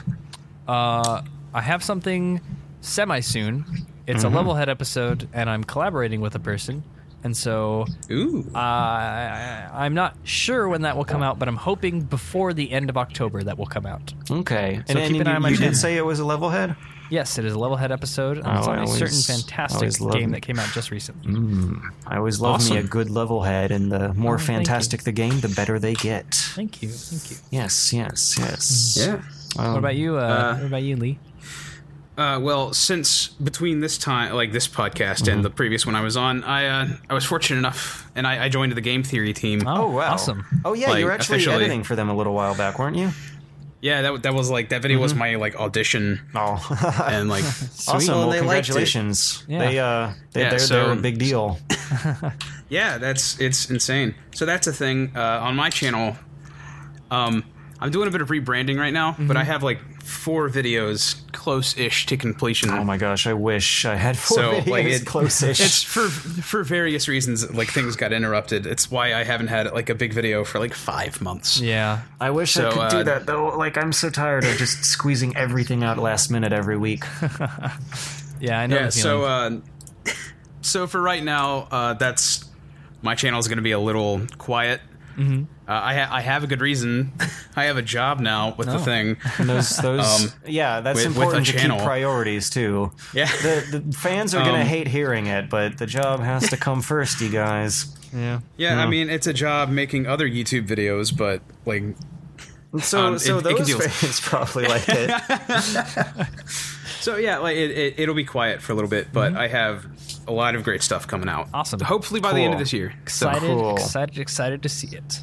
Uh, I have something semi soon. It's Mhm. a Levelhead episode, and I'm collaborating with a person. And so, Ooh, uh, I, I'm not sure when that will come out, but I'm hoping before the end of October that will come out. Okay, So and, keep and an eye you, on my you channel. did say it was a level head. Yes, it is a level head episode. And Oh, it's on I a always- certain fantastic always love- game that came out just recently. Mm, I always love me a Awesome. good level head, and the more Oh, thank you. fantastic the game, the better they get. Thank you. Thank you. Yes, yes, yes. yeah. Um, what about you? Uh, uh, what about you, Lee? Uh, well, since between this time, like this podcast and the previous one I was on, I uh, I was fortunate enough, and I, I joined the game theory team. Oh wow! Awesome. Oh yeah, Like, you were actually officially. editing for them a little while back, weren't you? Yeah, that that was like that video was my like audition, Oh, *laughs* and like *laughs* awesome! Well, Well, they congratulations. Yeah. They uh, they, Yeah, they're, so- they're a big deal. *laughs* yeah, that's it's insane. So that's a thing uh, on my channel. Um, I'm doing a bit of rebranding right now, but I have like four videos close-ish to completion. Oh my gosh, I wish I had four so videos like it, close-ish. *laughs* it's for for various reasons like things got interrupted it's why i haven't had like a big video for like five months Yeah. I wish I could uh, do that though. Like I'm so tired of just squeezing everything out last minute every week. *laughs* Yeah, I know yeah so uh *laughs* so for right now uh that's my channel is going to be a little quiet Mm-hmm. uh, I, ha- I have a good reason. *laughs* I have a job now with the Oh. thing. And those, *laughs* those, Um, yeah, that's with- with important a to channel. keep priorities too. *laughs* Yeah. The, the fans are gonna Um, hate hearing it, but the job has to come first, you guys. yeah. Yeah, I mean it's a job making other YouTube videos, but like So, Um, so it- it those deal with- fans probably like it. so yeah, like it, it it'll be quiet for a little bit, but I have a lot of great stuff coming out. Awesome. Hopefully by the end of this year. Excited, cool. excited, excited to see it.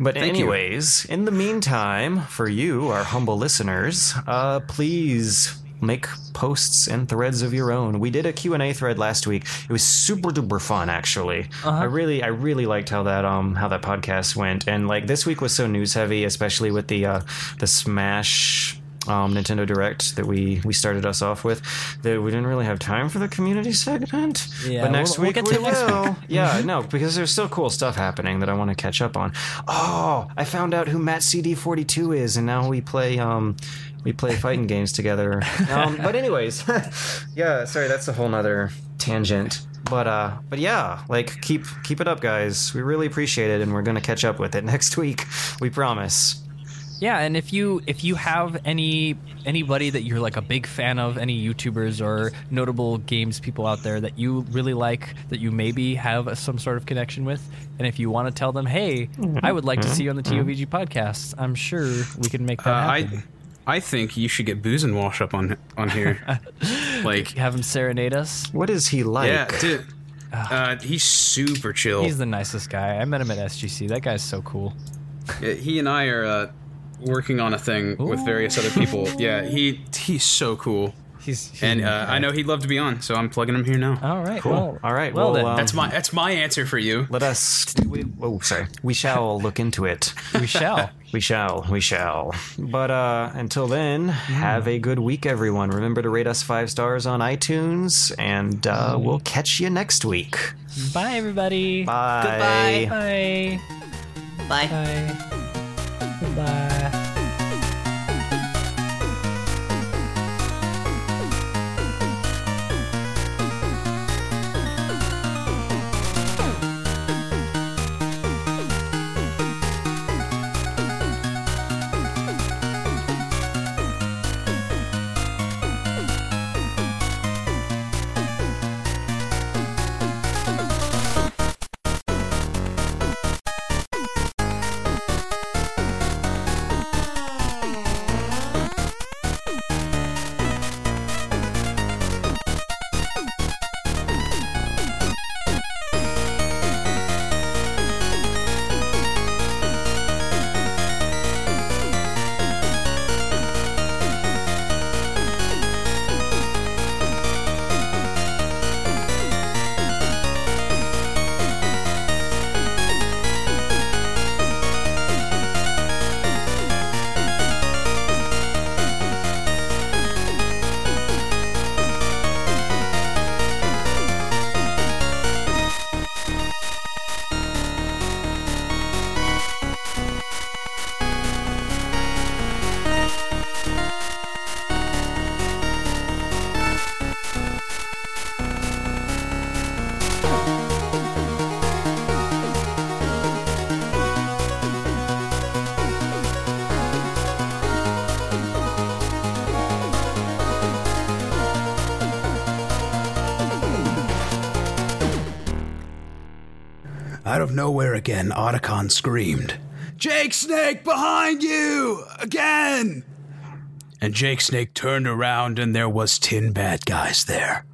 But Thank you. anyways, in the meantime, for you, our humble listeners, uh, please make posts and threads of your own. We did a Q&A thread last week. It was super duper fun actually. I really I really liked how that um how that podcast went and like this week was so news heavy especially with the uh the Smash um, Nintendo Direct that we we started us off with that we didn't really have time for the community segment. Yeah, but next we'll- we'll week get we to will. *laughs* yeah, no, because there's still cool stuff happening that I want to catch up on. Oh, I found out who Matt CD42 is, and now we play um we play fighting games together. *laughs* Um, but anyways, *laughs* yeah, sorry, that's a whole nother tangent. But uh, but yeah, like keep keep it up, guys. We really appreciate it, and we're gonna catch up with it next week. We promise. Yeah, and if you if you have any anybody that you're like a big fan of, any YouTubers or notable games people out there that you really like that you maybe have some sort of connection with, and if you want to tell them, hey, I would like to see you on the TOVG podcast, I'm sure we can make that Uh, happen. I I think you should get booze and wash up on on here. *laughs* like have him serenade us. What is he like? yeah, dude. Uh, he's super chill. He's the nicest guy. I met him at SGC. That guy's so cool. Yeah, he and I are uh, working on a thing with various other people. Yeah, he he's so cool. He's, he's and uh. I know he'd love to be on, so I'm plugging him here now. All right. Cool. Well, All right. Well, well, then. um, That's my that's my answer for you. Let us. We, oh, sorry. We shall look into it. we shall. *laughs* We shall. We shall. But uh, until then, have a good week, everyone. Remember to rate us five stars on iTunes, and uh, we'll catch you next week. Bye, everybody. Bye. Goodbye. Bye. Bye. Bye. Goodbye. Out nowhere again, Otacon screamed, Jake Snake behind you! Again! And Jake Snake turned around and there was ten bad guys there.